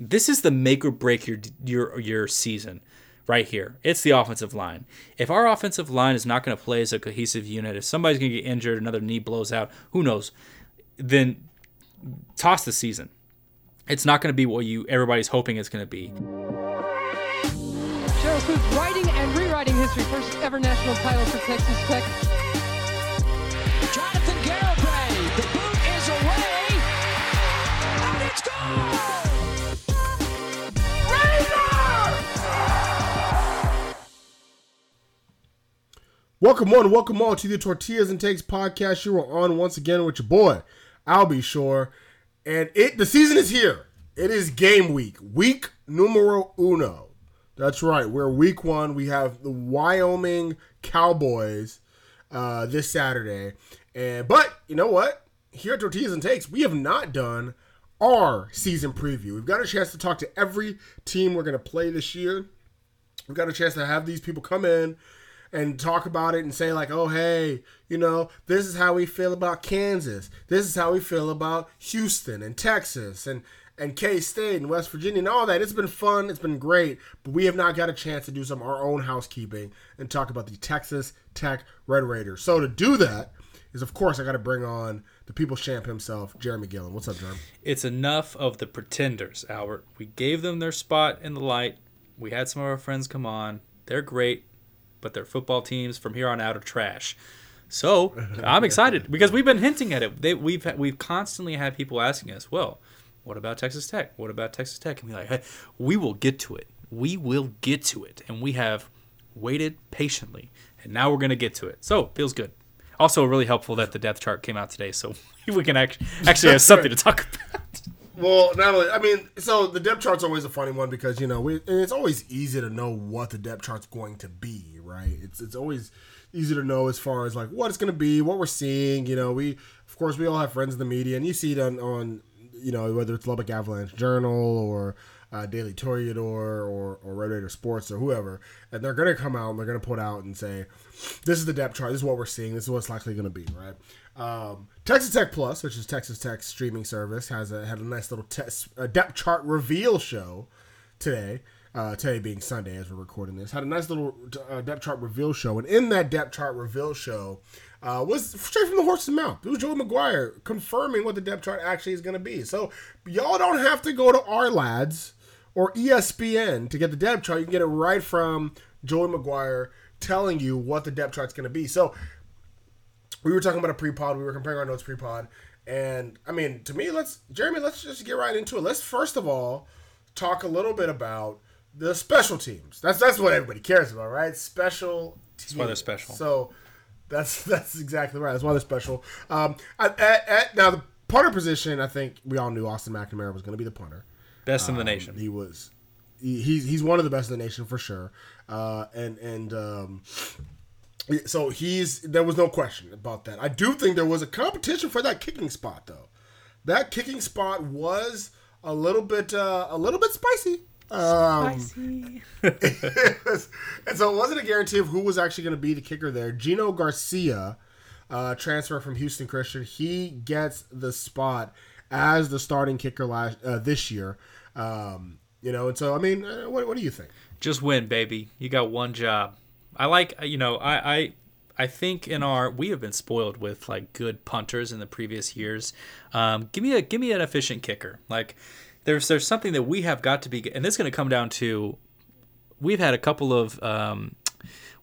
This is the make or break your your your season right here. It's the offensive line. If our offensive line is not going to play as a cohesive unit, if somebody's going to get injured, another knee blows out, who knows? Then toss the season. It's not going to be what you everybody's hoping it's going to be. Gerald Smith writing and rewriting history. First ever national title for Texas Tech. Welcome one, welcome all to the Tortillas and Takes podcast. You are on once again with your boy, I'll be sure. And it the season is here. It is game week. Week numero uno. That's right. We're week one. We have the Wyoming Cowboys uh, this Saturday. And but you know what? Here at Tortillas and Takes, we have not done our season preview. We've got a chance to talk to every team we're gonna play this year. We've got a chance to have these people come in and talk about it and say like, oh hey, you know, this is how we feel about Kansas. This is how we feel about Houston and Texas and and K State and West Virginia and all that. It's been fun. It's been great, but we have not got a chance to do some our own housekeeping and talk about the Texas Tech Red Raiders. So to do that is, of course, I got to bring on the people's champ himself, Jeramey Gillen. What's up, Jeramey? It's enough of the pretenders, Albert. We gave them their spot in the light. We had some of our friends come on. They're great, but their football teams from here on out are trash. So I'm excited because we've been hinting at it. They, we've we've constantly had people asking us, "Well, what about Texas Tech? What about Texas Tech?" And we're like, hey, "We will get to it. We will get to it." And we have waited patiently, and now we're gonna get to it. So feels good. Also, really helpful that the depth chart came out today, so we can actually actually have something to talk about. Well, not only I mean, so the depth chart's always a funny one because you know we and it's always easy to know what the depth chart's going to be, right? It's it's always easy to know as far as like what it's going to be, what we're seeing. You know, we of course we all have friends in the media, and you see it on on you know whether it's Lubbock Avalanche Journal or uh, Daily Toreador or or Red Raider Sports or whoever, and they're going to come out and they're going to put out and say, this is the depth chart, this is what we're seeing, this is what it's likely going to be, right? Um, Texas Tech Plus, which is Texas Tech's streaming service, has a, had a nice little test, a depth chart reveal show today. Uh, today being Sunday as we're recording this, had a nice little uh, depth chart reveal show, and in that depth chart reveal show uh, was straight from the horse's mouth. It was Joey McGuire confirming what the depth chart actually is going to be. So y'all don't have to go to our lads or ESPN to get the depth chart. You can get it right from Joey McGuire telling you what the depth chart's going to be. So we were talking about a pre-pod. We were comparing our notes pre-pod, and I mean, to me, let's Jeramey, let's just get right into it. Let's first of all talk a little bit about the special teams. That's that's what everybody cares about, right? Special. That's why they're special. So that's that's exactly right. That's why they're special. Um, at, at, at- now the punter position, I think we all knew Austin McNamara was going to be the punter. Best in the Um, nation. He was. He, he's he's one of the best in the nation for sure. Uh, and and um, so he's there was no question about that. I do think there was a competition for that kicking spot though. That kicking spot was a little bit uh, a little bit spicy. Um, and so it wasn't a guarantee of who was actually going to be the kicker there. Gino Garcia, uh, transfer from Houston Christian, he gets the spot as the starting kicker last uh, this year. Um, you know, and so I mean, uh, what, what do you think? just win, baby. You got one job. I like you know I I I think in our we have been spoiled with like good punters in the previous years. Um, give me a give me an efficient kicker. Like there's there's something that we have got to be, and this is going to come down to we've had a couple of um,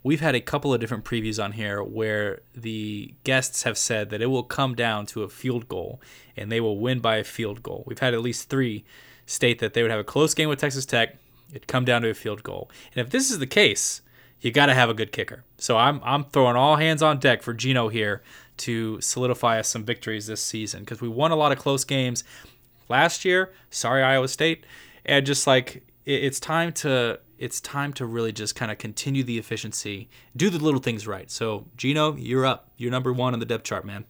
we've had a couple of different previews on here where the guests have said that it will come down to a field goal and they will win by a field goal. We've had at least three state that they would have a close game with Texas Tech. It'd come down to a field goal. And if this is the case, you got to have a good kicker. So I'm I'm throwing all hands on deck for Gino here to solidify us some victories this season because we won a lot of close games last year. Sorry, Iowa State. and just like it, it's time to it's time to really just kind of continue the efficiency, do the little things right. So Gino, you're up. You're number one on the depth chart, man.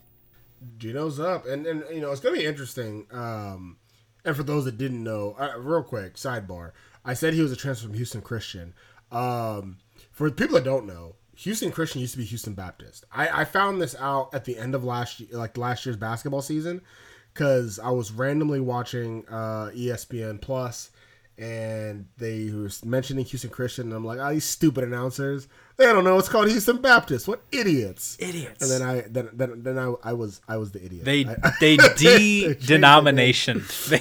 Gino's up, and and you know it's gonna be interesting. Um, and for those that didn't know, uh, real quick sidebar, I said he was a transfer from Houston Christian. Um, for people that don't know, Houston Christian used to be Houston Baptist. I, I found this out at the end of last year, like last year's basketball season, because I was randomly watching uh, ESPN Plus, and they were mentioning Houston Christian, and I'm like, oh, these stupid announcers. They don't know it's called Houston Baptist. What idiots! Idiots. And then I then then, then I, I was I was the idiot. They I- they changed the de-denomination. They,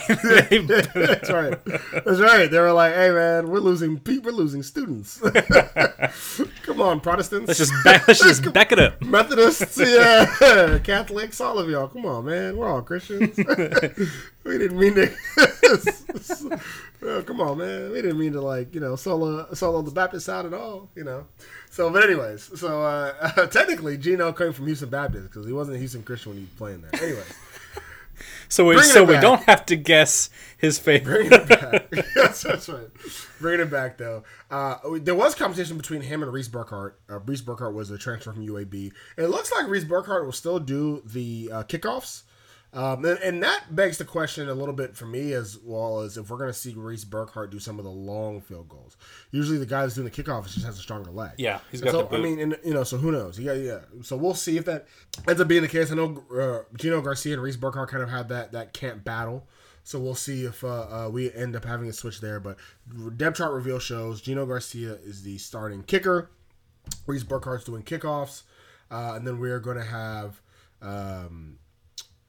they, That's right. That's right. They were like, "Hey, man, we're losing. We're losing students. Come on, Protestants. let's just back, let's just back it up. Methodists, yeah, Catholics, all of y'all. Come on, man. We're all Christians. we didn't mean to. Oh, come on, man. We didn't mean to like you know solo solo the Baptist side at all. You know. So, but anyways, so uh, technically, Gino came from Houston Baptist because he wasn't a Houston Christian when he was playing there. Anyways. So we Bringing so we don't have to guess his favorite. Bringing it back. yes, that's right. Bringing it back though. Uh, there was competition between him and Reese Burkhardt. Uh, Reese Burkhardt was a transfer from UAB. And it looks like Reese Burkhardt will still do the uh, kickoffs. Um, and, and that begs the question a little bit for me as well as if we're going to see Reese Burkhardt do some of the long field goals. Usually the guy that's doing the kickoffs just has a stronger leg. Yeah, he's And got so, the. I mean, and, you know, so who knows? Yeah, yeah. So we'll see if that ends up being the case. I know uh, Gino Garcia and Reese Burkhardt kind of had that that camp battle. So we'll see if uh, uh, we end up having a switch there. But depth chart reveal shows Gino Garcia is the starting kicker. Reese Burkhardt's doing kickoffs, uh, and then we are going to have um,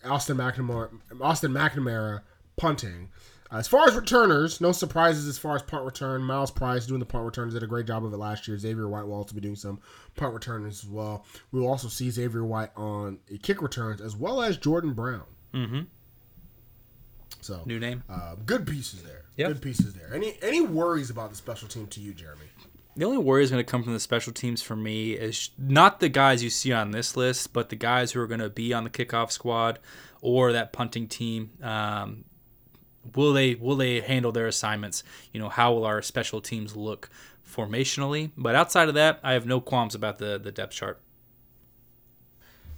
Austin McNamara, Austin McNamara punting. Uh, as far as returners, no surprises as far as punt return. Myles Price doing the punt returns did a great job of it last year. Xavier White will also be doing some punt returns as well. We will also see Xavier White on a kick returns as well as Jordan Brown. Mm-hmm. So New name. uh, good pieces there. Yep. Good pieces there. Any any worries about the special team to you, Jeramey? The only worry is going to come from the special teams for me is not the guys you see on this list, but the guys who are going to be on the kickoff squad or that punting team. Um, will they will they handle their assignments? You know, how will our special teams look formationally? But outside of that, I have no qualms about the the depth chart.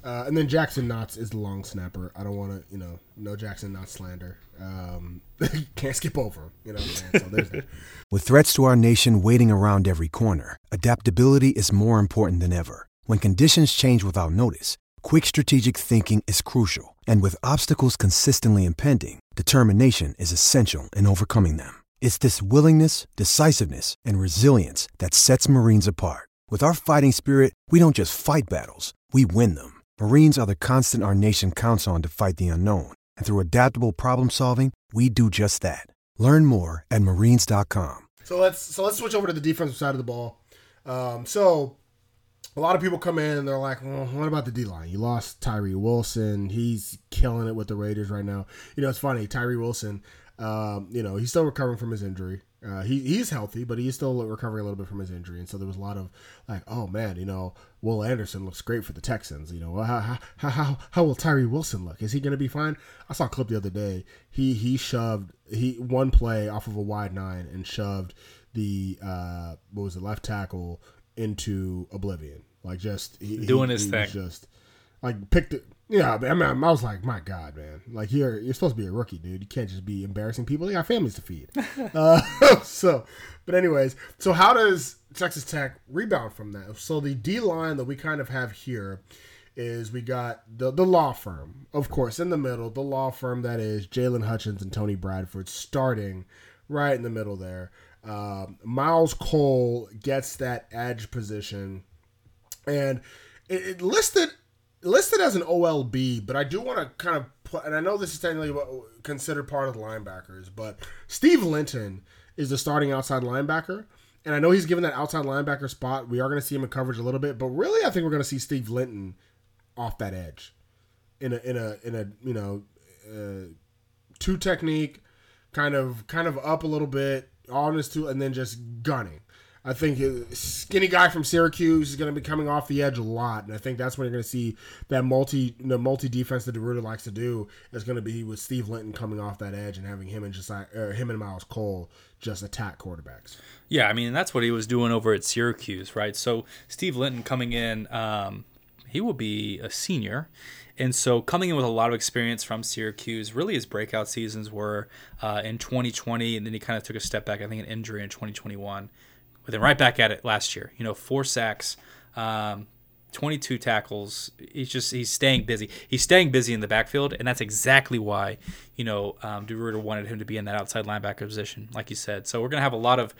Uh, and then Jackson Knotts is the long snapper. I don't want to, you know, no Jackson Knotts slander. Um, can't skip over him. You know? So. With threats to our nation waiting around every corner, adaptability is more important than ever. When conditions change without notice, quick strategic thinking is crucial. And with obstacles consistently impending, determination is essential in overcoming them. It's this willingness, decisiveness, and resilience that sets Marines apart. With our fighting spirit, we don't just fight battles, we win them. Marines are the constant our nation counts on to fight the unknown. And through adaptable problem solving, we do just that. Learn more at marines.com. So let's so let's switch over to the defensive side of the ball. Um, so a lot of people come in and they're like, "Well, what about the D line? You lost Tyree Wilson. He's killing it with the Raiders right now." You know, it's funny. Tyree Wilson, um, you know, he's still recovering from his injury. Uh, he he's healthy, but he's still recovering a little bit from his injury, and so there was a lot of like, "Oh man, you know, Will Anderson looks great for the Texans. You know, how how how, how will Tyree Wilson look? Is he going to be fine?" I saw a clip the other day. He he shoved he one play off of a wide nine and shoved the uh what was it left tackle into oblivion. Like just he, Doing he- his he thing. Just like picked it. Yeah, I mean, I was like, my God, man! Like you're you're supposed to be a rookie, dude. You can't just be embarrassing people. They got families to feed. uh, so, but anyways, so how does Texas Tech rebound from that? So the D line that we kind of have here is we got the the law firm, of course, in the middle. The law firm that is Jaylon Hutchings and Tony Bradford starting right in the middle there. Um, Myles Cole gets that edge position and it, it listed listed as an OLB, but I do want to kind of put, and I know this is technically considered part of the linebackers, but Steve Linton is the starting outside linebacker, and I know he's given that outside linebacker spot. We are going to see him in coverage a little bit, but really, I think we're going to see Steve Linton off that edge in a in a in a you know uh, two technique, kind of kind of up a little bit on his two, and then just gunning. I think skinny guy from Syracuse is going to be coming off the edge a lot, and I think that's when you're going to see that multi the multi defense that DeRuyter likes to do is going to be with Steve Linton coming off that edge and having him and just uh, him and Myles Cole just attack quarterbacks. Yeah, I mean that's what he was doing over at Syracuse, right? So Steve Linton coming in, um, he will be a senior, and so coming in with a lot of experience from Syracuse. Really, his breakout seasons were uh, in 2020, and then he kind of took a step back. I think an injury in 2021, but then right back at it last year. You know, four sacks. Um, 22 tackles. He's just he's staying busy. He's staying busy in the backfield, and that's exactly why you know um, DeRuyter wanted him to be in that outside linebacker position, like you said. So we're gonna have a lot of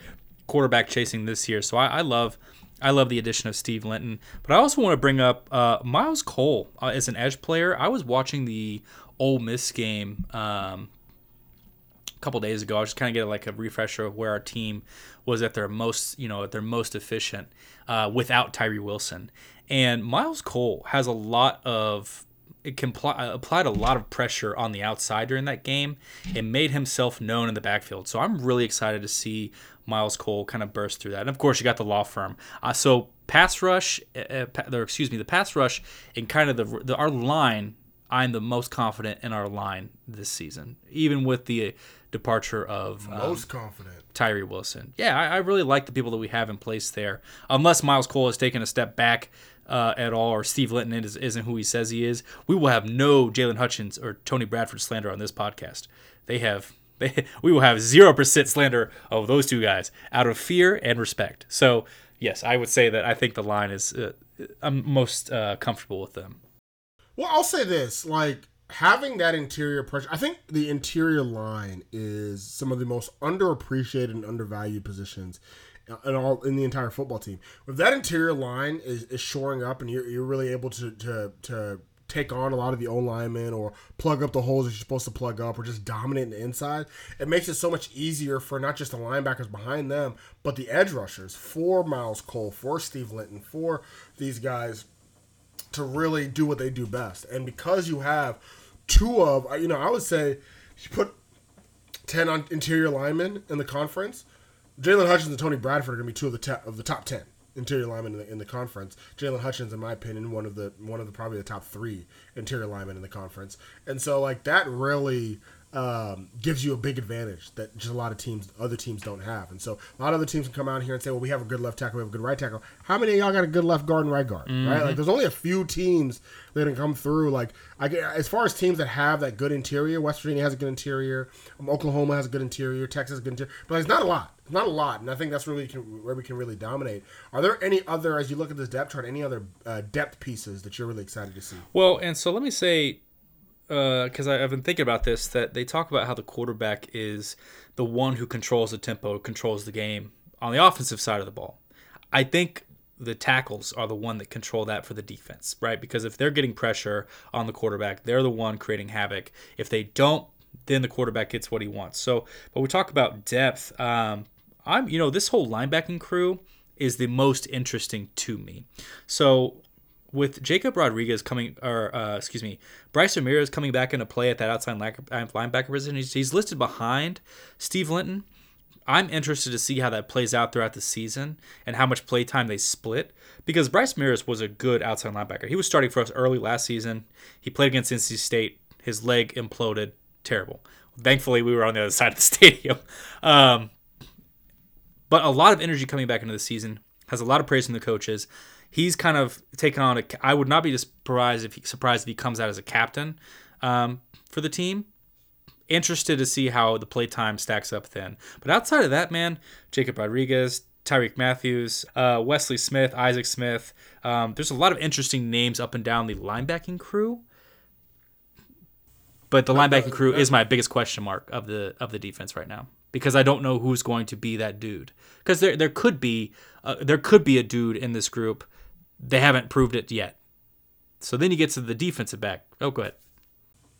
quarterback chasing this year. So I, I love I love the addition of Steve Linton, but I also want to bring up uh, Myles Cole uh, as an edge player. I was watching the Ole Miss game um, a couple days ago. I was just kind of get like a refresher of where our team was at their most, you know, at their most efficient uh, without Tyree Wilson. And Myles Cole has a lot of it can pl- uh, applied a lot of pressure on the outside during that game and made himself known in the backfield. So I'm really excited to see Myles Cole kind of burst through that. And of course, you got the law firm. Uh, so pass rush, uh, or excuse me, the pass rush and kind of the, the our line. I'm the most confident in our line this season, even with the departure of um, Most confident. Tyree Wilson. Yeah, I, I really like the people that we have in place there. Unless Myles Cole has taken a step back uh, at all, or Steve Linton is, isn't who he says he is, we will have no Jaylon Hutchings or Tony Bradford slander on this podcast. They have. They, we will have zero percent slander of those two guys out of fear and respect. So yes, I would say that I think the line is uh, I'm most uh, comfortable with them. Well, I'll say this: like having that interior pressure, I think the interior line is some of the most underappreciated and undervalued positions in all in the entire football team. If that interior line is, is shoring up and you're, you're really able to, to to take on a lot of the O linemen or plug up the holes that you're supposed to plug up or just dominate the inside, it makes it so much easier for not just the linebackers behind them, but the edge rushers for Myles Cole, for Steve Linton, for these guys to really do what they do best. And because you have two of, you know, I would say you put 10 on interior linemen in the conference, Jaylon Hutchings and Tony Bradford are going to be two of the te- of the top 10 interior linemen in the, in the conference. Jaylon Hutchings, in my opinion, one of the one of the probably the top three interior linemen in the conference. And so like that really um, gives you a big advantage that just a lot of teams, other teams don't have. And so a lot of other teams can come out here and say, well, we have a good left tackle, we have a good right tackle. How many of y'all got a good left guard and right guard, mm-hmm. right? Like there's only a few teams that can come through. Like I, as far as teams that have that good interior, West Virginia has a good interior, um, Oklahoma has a good interior, Texas has a good interior, but it's not a lot. It's not a lot, and I think that's really can, where we can really dominate. Are there any other, as you look at this depth chart, any other uh, depth pieces that you're really excited to see? Well, and so let me say because uh, I've been thinking about this that they talk about how the quarterback is the one who controls the tempo, controls the game on the offensive side of the ball. I think the tackles are the one that control that for the defense, right? Because if they're getting pressure on the quarterback, they're the one creating havoc. If they don't, then the quarterback gets what he wants. So, but we talk about depth. Um, I'm, you know, this whole linebacking crew is the most interesting to me. So with Jacob Rodriguez coming, or uh, excuse me, Bryce Ramirez coming back into play at that outside linebacker position, he's, he's listed behind Steve Linton. I'm interested to see how that plays out throughout the season and how much play time they split because Bryce Ramirez was a good outside linebacker. He was starting for us early last season. He played against NC State. His leg imploded. Terrible. Thankfully, we were on the other side of the stadium. Um, but a lot of energy coming back into the season. Has a lot of praise from the coaches he's kind of taken on a. I would not be surprised if he surprised if he comes out as a captain um, for the team. Interested to see how the play time stacks up then. But outside of that, man, Jacob Rodriguez, Tyreek Matthews, uh, Wesley Smith, Isaac Smith. Um, there's a lot of interesting names up and down the linebacking crew. But the linebacking crew is my biggest question mark of the of the defense right now because I don't know who's going to be that dude. Because there there could be uh, there could be a dude in this group they haven't proved it yet. So then you get to the defensive back. Oh, go ahead.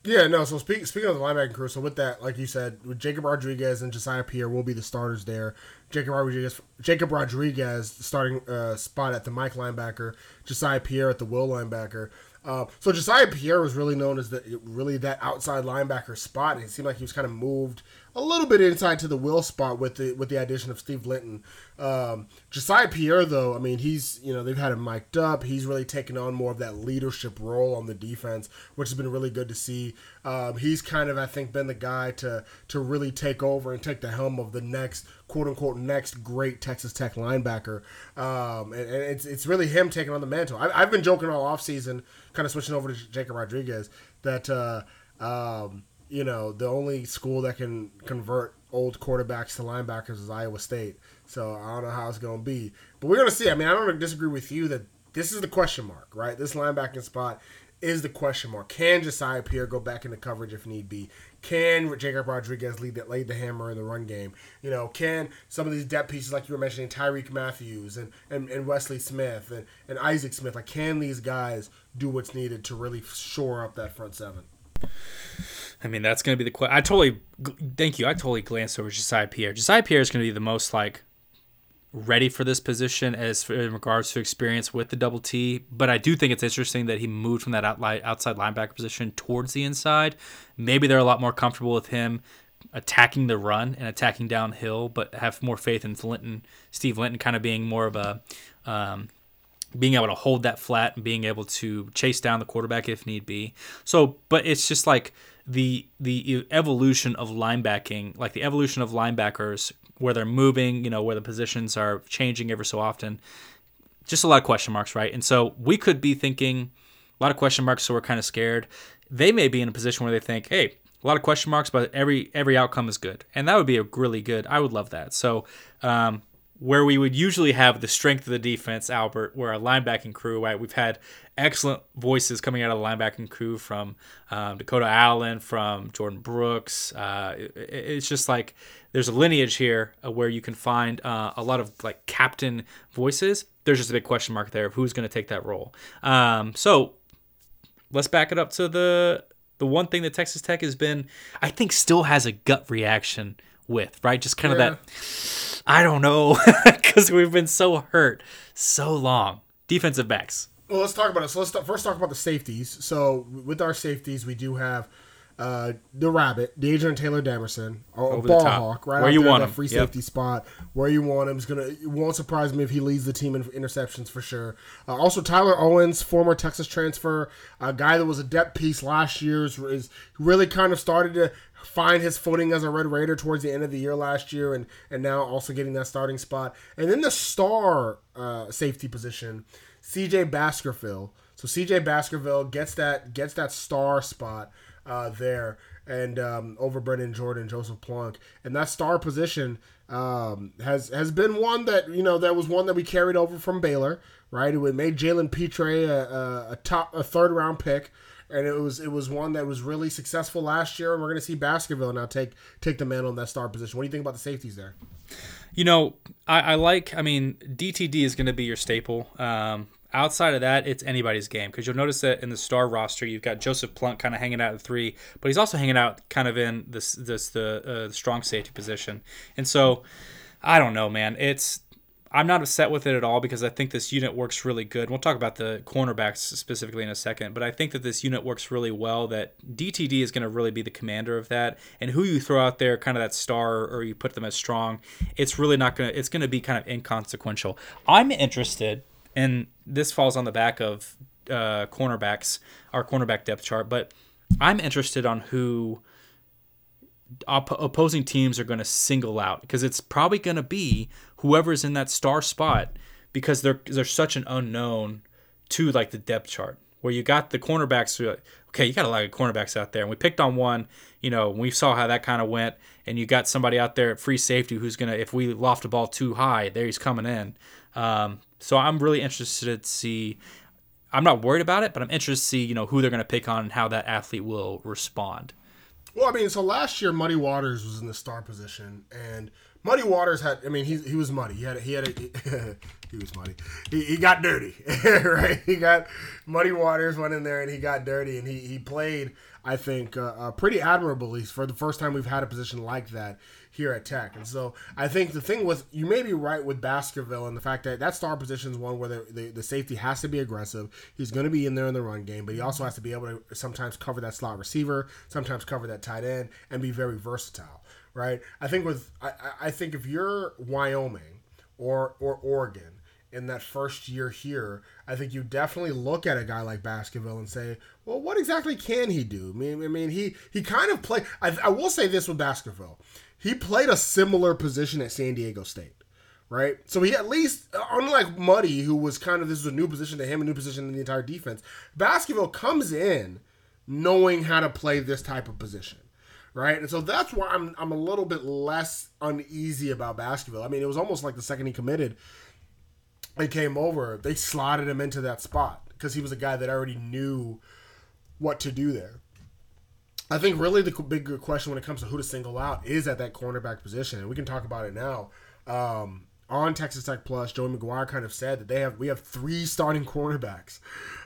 Yeah, no. So speak, speaking of the linebacking crew, so with that, like you said, with Jacob Rodriguez and Josiah Pierre will be the starters there. Jacob Rodriguez, Jacob Rodriguez starting uh, spot at the Mike linebacker, Josiah Pierre at the Will linebacker. Uh, so Josiah Pierre was really known as the really that outside linebacker spot. It seemed like he was kind of moved a little bit inside to the will spot with the with the addition of Steve Linton. Um, Josiah Pierre, though, I mean, he's you know they've had him mic'd up. He's really taken on more of that leadership role on the defense, which has been really good to see. Um, he's kind of, I think, been the guy to to really take over and take the helm of the next quote unquote next great Texas Tech linebacker. Um, and, and it's it's really him taking on the mantle. I, I've been joking all offseason, kind of switching over to Jacob Rodriguez, that uh, um, you know the only school that can convert old quarterbacks to linebackers is Iowa State. So I don't know how it's going to be, but we're going to see. I mean, I don't disagree with you that this is the question mark, right? This linebacking spot is the question mark. Can Josiah Pierre go back into coverage if need be? Can Jacob Rodriguez lead that laid the hammer in the run game? You know, can some of these depth pieces like you were mentioning, Tyreek Matthews and, and, and Wesley Smith and, and Isaac Smith, like can these guys do what's needed to really shore up that front seven? I mean, that's going to be the question. I totally, thank you. I totally glanced over Josiah Pierre. Josiah Pierre is going to be the most like ready for this position as in regards to experience with the double T. But I do think it's interesting that he moved from that outside linebacker position towards the inside. Maybe they're a lot more comfortable with him attacking the run and attacking downhill, but have more faith in Linton, Steve Linton, kind of being more of a um, being able to hold that flat and being able to chase down the quarterback if need be. So, but it's just like the the evolution of linebacking, like the evolution of linebackers, where they're moving, you know, where the positions are changing ever so often. Just a lot of question marks, right? And so we could be thinking a lot of question marks, so we're kind of scared. They may be in a position where they think, hey, a lot of question marks, but every every outcome is good, and that would be a really good. I would love that. So um, where we would usually have the strength of the defense, Albert, where our linebacking crew, right? We've had excellent voices coming out of the linebacking crew from um, Dakota Allen, from Jordan Brooks. Uh, it, it's just like there's a lineage here where you can find uh, a lot of like captain voices. There's just a big question mark there of who's going to take that role. Um, so let's back it up to the the one thing that Texas Tech has been, I think, still has a gut reaction with, right? Just kind of yeah. that, I don't know, because we've been so hurt so long. Defensive backs. Well, let's talk about it. So let's first talk about the safeties. So with our safeties, we do have uh, the rabbit, Dadrian Taylor Demerson, a ball hawk, right where you want him, free safety yep. spot where you want him. Is gonna it won't surprise me if he leads the team in interceptions for sure. Uh, also, Tyler Owens, former Texas transfer, a guy that was a depth piece last year, is really kind of started to find his footing as a Red Raider towards the end of the year last year, and and now also getting that starting spot. And then the star uh, safety position, C.J. Baskerville. So C.J. Baskerville gets that gets that star spot uh, there, and um, over Brendan Jordan, Joseph Plunk, and that star position um, has has been one that you know that was one that we carried over from Baylor, right? It made Jalen Pitre a, a, a top a third round pick and it was it was one that was really successful last year, and we're going to see Baskerville now take take the mantle in that star position. What do you think about the safeties there? You know, I, I like. I mean, DTD is going to be your staple. Um, outside of that, it's anybody's game because you'll notice that in the star roster, you've got Joseph Plunk kind of hanging out at three, but he's also hanging out kind of in this this the uh, strong safety position, and so I don't know, man. It's I'm not upset with it at all because I think this unit works really good. We'll talk about the cornerbacks specifically in a second, but I think that this unit works really well. That DTD is going to really be the commander of that, and who you throw out there, kind of that star, or you put them as strong, it's really not going to. It's going to be kind of inconsequential. I'm interested, and this falls on the back of uh, cornerbacks, our cornerback depth chart, but I'm interested on who op- opposing teams are going to single out because it's probably going to be whoever's in that star spot because they're they're such an unknown to like the depth chart where you got the cornerbacks like, okay you got a lot of cornerbacks out there. And we picked on one you know we saw how that kind of went and you got somebody out there at free safety who's gonna if we loft a ball too high there he's coming in. Um, so i'm really interested to see i'm not worried about it but i'm interested to see you know who they're gonna pick on and how that athlete will respond. Well, I mean, so last year Muddy Waters was in the star position, and Muddy Waters had. I mean, he he was muddy. He had a, he had a, he was muddy. He, he got dirty, right? He got Muddy Waters went in there and he got dirty, and he he played. I think uh, uh, pretty admirably for the first time we've had a position like that here at Tech. And so I think the thing was, you may be right with Baskerville and the fact that that star position is one where the, the, the safety has to be aggressive. He's going to be in there in the run game, but he also has to be able to sometimes cover that slot receiver, sometimes cover that tight end, and be very versatile right? I think with I, I- think if you're Wyoming or or Oregon in that first year here, I think you definitely look at a guy like Baskerville and say, well, what exactly can he do? I mean, I mean, he he kind of played. I, I will say this with Baskerville, he played a similar position at San Diego State. Right, so he at least, unlike Muddy, who was kind of this is a new position to him, a new position in the entire defense. Baskerville comes in knowing how to play this type of position, right? And so that's why I'm I'm a little bit less uneasy about Baskerville. I mean, it was almost like the second he committed, they came over, they slotted him into that spot because he was a guy that already knew what to do there. I think really the bigger question when it comes to who to single out is at that cornerback position, and we can talk about it now. Um, on Texas Tech Plus, Joey McGuire kind of said that they have we have three starting cornerbacks,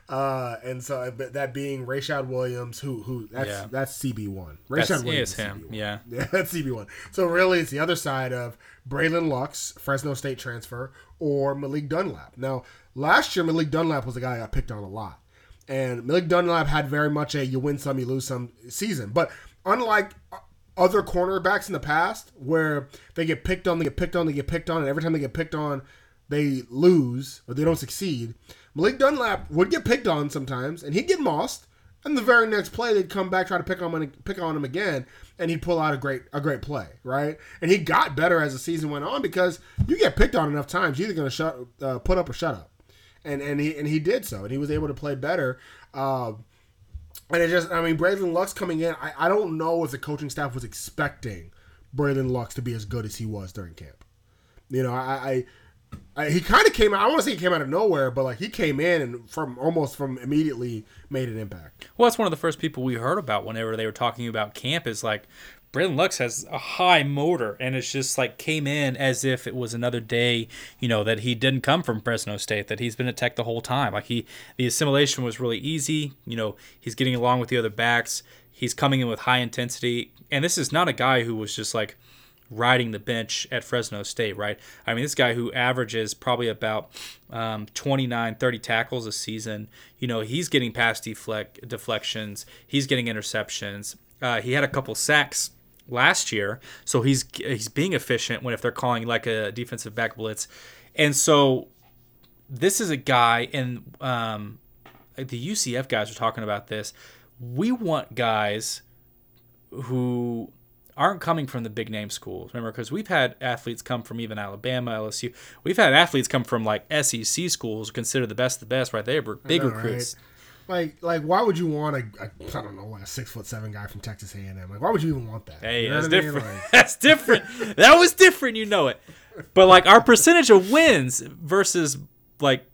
uh, and so that being Rayshad Williams, who who that's Yeah. that's CB one. That's, Rayshad Williams is him. CB1. Yeah. Yeah, that's CB1. So really, it's the other side of Bralyn Lux, Fresno State transfer, or Malik Dunlap. Now, last year, Malik Dunlap was the guy I got picked on a lot. And Malik Dunlap had very much a you win some, you lose some season. But unlike other cornerbacks in the past, where they get picked on, they get picked on, they get picked on, and every time they get picked on, they lose or they don't succeed. Malik Dunlap would get picked on sometimes, and he'd get mossed. And the very next play, they'd come back try to pick on him, pick on him again, and he'd pull out a great a great play, right? And he got better as the season went on because you get picked on enough times, you're either going to shut uh, put up or shut up, and and he and he did so, and he was able to play better. Uh, and it just, I mean, Bralyn Lux coming in, I, I don't know if the coaching staff was expecting Bralyn Lux to be as good as he was during camp. You know, I, I, I he kind of came out. I want to say he came out of nowhere, but like he came in and from almost from immediately made an impact. Well, that's one of the first people we heard about whenever they were talking about camp. Is like Bralyn Lux has a high motor, and it's just like came in as if it was another day. You know that he didn't come from Fresno State; that he's been at Tech the whole time. Like he, the assimilation was really easy. You know, he's getting along with the other backs. He's coming in with high intensity, and this is not a guy who was just like riding the bench at Fresno State, right? I mean, this guy who averages probably about um, 29, 30 tackles a season, you know, he's getting past deflect, deflections, he's getting interceptions. Uh, he had a couple sacks last year, so he's he's being efficient when if they're calling like a defensive back blitz. And so this is a guy, and um, the UCF guys are talking about this. We want guys who aren't coming from the big name schools. Remember, because we've had athletes come from even Alabama, LSU. We've had athletes come from like SEC schools, considered the best of the best, right? They were big know, recruits. Like, like, why would you want a, a I don't know, a six foot seven guy from Texas A and M? Like, why would you even want that? Hey, You know that's what I mean? different. Like, that's different. that was different. You know it. But like our percentage of wins versus like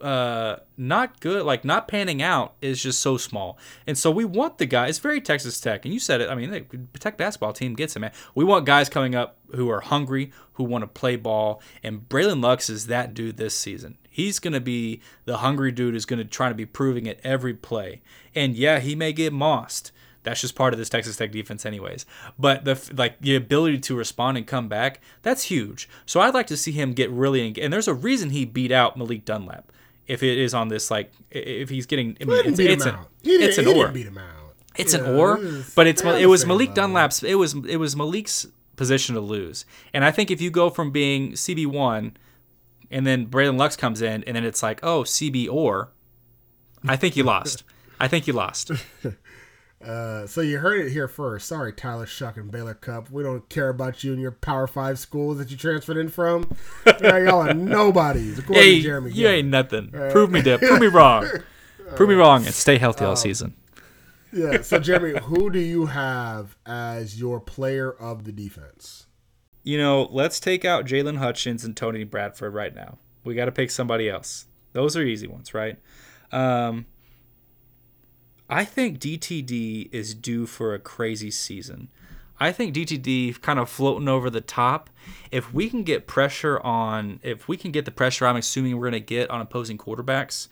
uh not good like not panning out is just so small and so we want the guy it's very texas tech and you said it i mean the tech basketball team gets it man we want guys coming up who are hungry who want to play ball and bralyn lux is that dude this season he's going to be the hungry dude who's going to try to be proving it every play and yeah he may get mossed that's just part of this Texas Tech defense, anyways. But the like the ability to respond and come back, that's huge. So I'd like to see him get really. And there's a reason he beat out Malik Dunlap. If it is on this, like, if he's getting, I mean, it's, beat it's him an, out. He it's an or, beat him out. it's Yeah, an or, it was- but it's it was Malik. Dunlap's. It was it was Malik's position to lose. And I think if you go from being CB one, and then Bralyn Lux comes in, and then it's like, oh, CB or, I think you lost. I think you lost. Uh, so you heard it here first. Sorry, Tyler Shuck and Baylor Cup. We don't care about you and your Power Five schools that you transferred in from. Yeah, y'all are nobodies, according Hey, to Jeramey. you ain't nothing. Prove me that. Prove me wrong. Prove me wrong and stay healthy all season. Yeah. So Jeramey, who do you have as your player of the defense? You know, let's take out Jaylon Hutchings and Tony Bradford right now. We got to pick somebody else. Those are easy ones, right? Um, I think DTD is due for a crazy season. I think DTD kind of floating over the top. If we can get pressure on, if we can get the pressure I'm assuming we're going to get on opposing quarterbacks,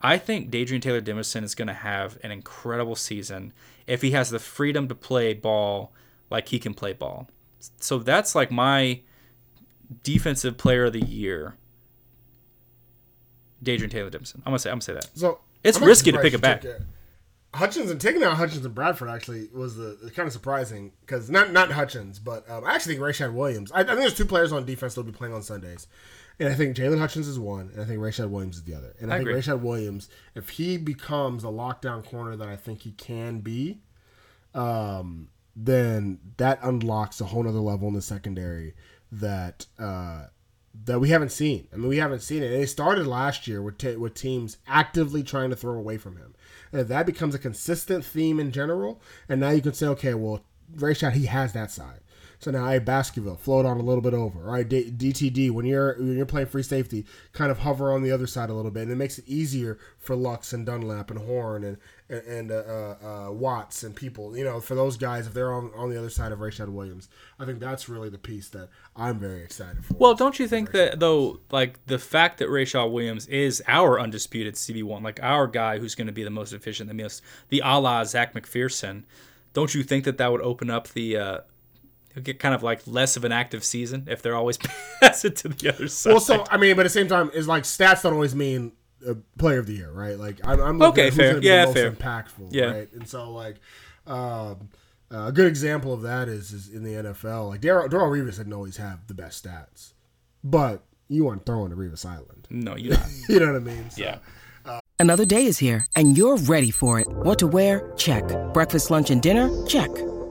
I think Dadrian Taylor Demerson is going to have an incredible season if he has the freedom to play ball like he can play ball. So that's like my defensive player of the year. Dadrian Taylor Demerson. I'm gonna say I'm gonna say that. So It's I'm risky to pick it back. took Hutchings and taking out Hutchings and Bradford actually was the kind of surprising because not not Hutchings, but um, I actually think Rashad Williams. I, I think there's two players on defense that'll be playing on Sundays, and I think Jaylon Hutchings is one, and I think Rashad Williams is the other. And I, I think agree. Rashad Williams, if he becomes a lockdown corner that I think he can be, um, then that unlocks a whole nother level in the secondary that uh, that we haven't seen. I mean, we haven't seen it. And it started last year with with teams actively trying to throw away from him. And if that becomes a consistent theme in general, and now you can say, okay, well, Rayshad he has that side. So now, hey, Baskerville, float on a little bit over. All right, D- DTD, when you're when you're playing free safety, kind of hover on the other side a little bit, and it makes it easier for Lux and Dunlap and Horn and and, and uh, uh, uh, Watts and people, you know, for those guys if they're on, on the other side of Rayshad Williams. I think that's really the piece that I'm very excited for. Well, don't you think that though, like the fact that Rayshad Williams is our undisputed CB one, like our guy who's going to be the most efficient, the most the a la Zech McPhearson, don't you think that that would open up the uh, get kind of like less of an active season if they're always passing it to the other side? Well, so I mean, but at the same time, is like stats don't always mean uh, player of the year, right? Like I'm, I'm looking Okay, at who's fair. gonna be Yeah, the most fair. impactful, Yeah. right? And so like um, uh, a good example of that is is in the NFL. Like Darrelle Darrelle Revis didn't always have the best stats, but you weren't throwing to Revis Island. no, you're not. You know what I mean? So, Yeah. Another day is here, and you're ready for it. What to wear? Check. Breakfast, lunch, and dinner? Check.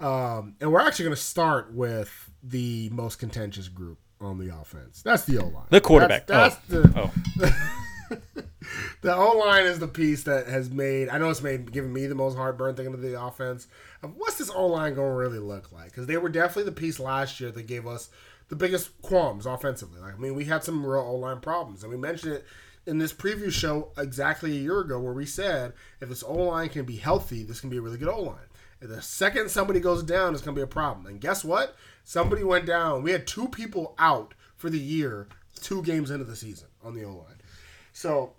um, and we're actually going to start with the most contentious group on the offense. That's the O line. The quarterback. That's, Oh. the Oh, the O line is the piece that has made. I know it's made given me the most heartburn thinking of the offense. What's this O line going to really look like? Because they were definitely the piece last year that gave us the biggest qualms offensively. Like I mean, we had some real O line problems, and we mentioned it in this preview show exactly a year ago, where we said if this O line can be healthy, this can be a really good O line. The second somebody goes down, it's going to be a problem. And guess what? Somebody went down. We had two people out for the year, two games into the season on the O line. So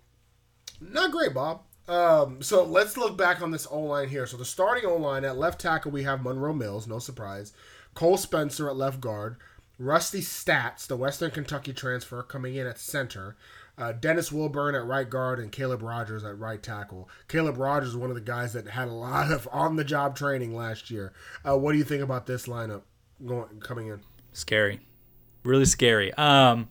not great, Bob. Um, so let's look back on this O line here. So the starting O line at left tackle, we have Monroe Mills, no surprise. Cole Spencer at left guard. Rusty Staats, the Western Kentucky transfer, coming in at center. Uh, Dennis Wilburn at right guard and Caleb Rogers at right tackle. Caleb Rogers is one of the guys that had a lot of on the job training last year. Uh, what do you think about this lineup going coming in? scary really scary um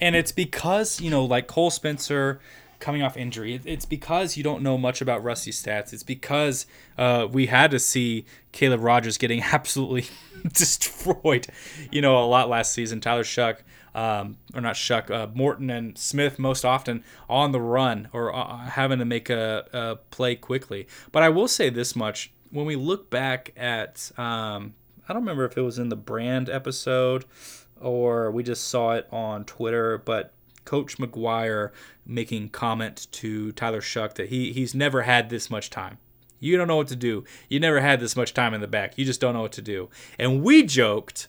and it's because you know like cole spencer coming off injury it's because you don't know much about rusty staats it's because uh we had to see caleb rogers getting absolutely destroyed you know a lot last season tyler shough um, or not Shough, uh, Morton and Smith most often on the run or uh, having to make a, a play quickly. But I will say this much: when we look back at, um, I don't remember if it was in the brand episode or we just saw it on Twitter, but Coach McGuire making comment to Tyler Shough that he he's never had this much time. You don't know what to do. You never had this much time in the back. You just don't know what to do. And we joked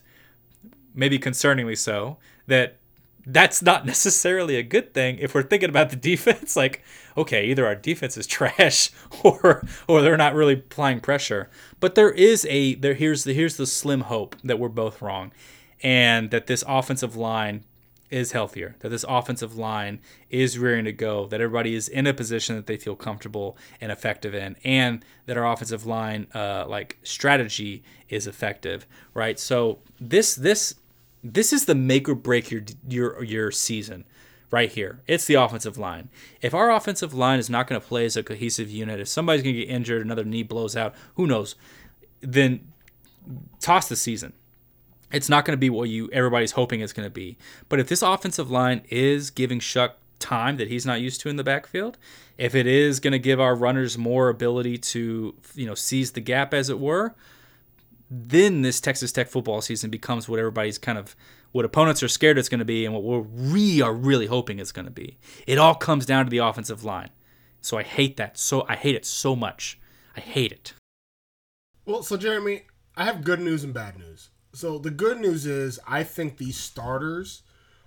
maybe concerningly so, that that's not necessarily a good thing if we're thinking about the defense. Like, okay, either our defense is trash or or they're not really applying pressure. But there is a there here's the here's the slim hope that we're both wrong, and that this offensive line is healthier, that this offensive line is rearing to go, that everybody is in a position that they feel comfortable and effective in, and that our offensive line uh, like strategy is effective, right? So this this this is the make or break your your your season right here. It's the offensive line. If our offensive line is not going to play as a cohesive unit, if somebody's going to get injured, another knee blows out, who knows? Then toss the season it's not going to be what you everybody's hoping it's going to be. But if this offensive line is giving Shough time that he's not used to in the backfield, if it is going to give our runners more ability to, you know, seize the gap as it were, then this Texas Tech football season becomes what everybody's kind of what opponents are scared it's going to be and what we are really hoping it's going to be. It all comes down to the offensive line. So I hate that. So I hate it so much. I hate it. Well, so Jeramey, I have good news and bad news. So the good news is I think these starters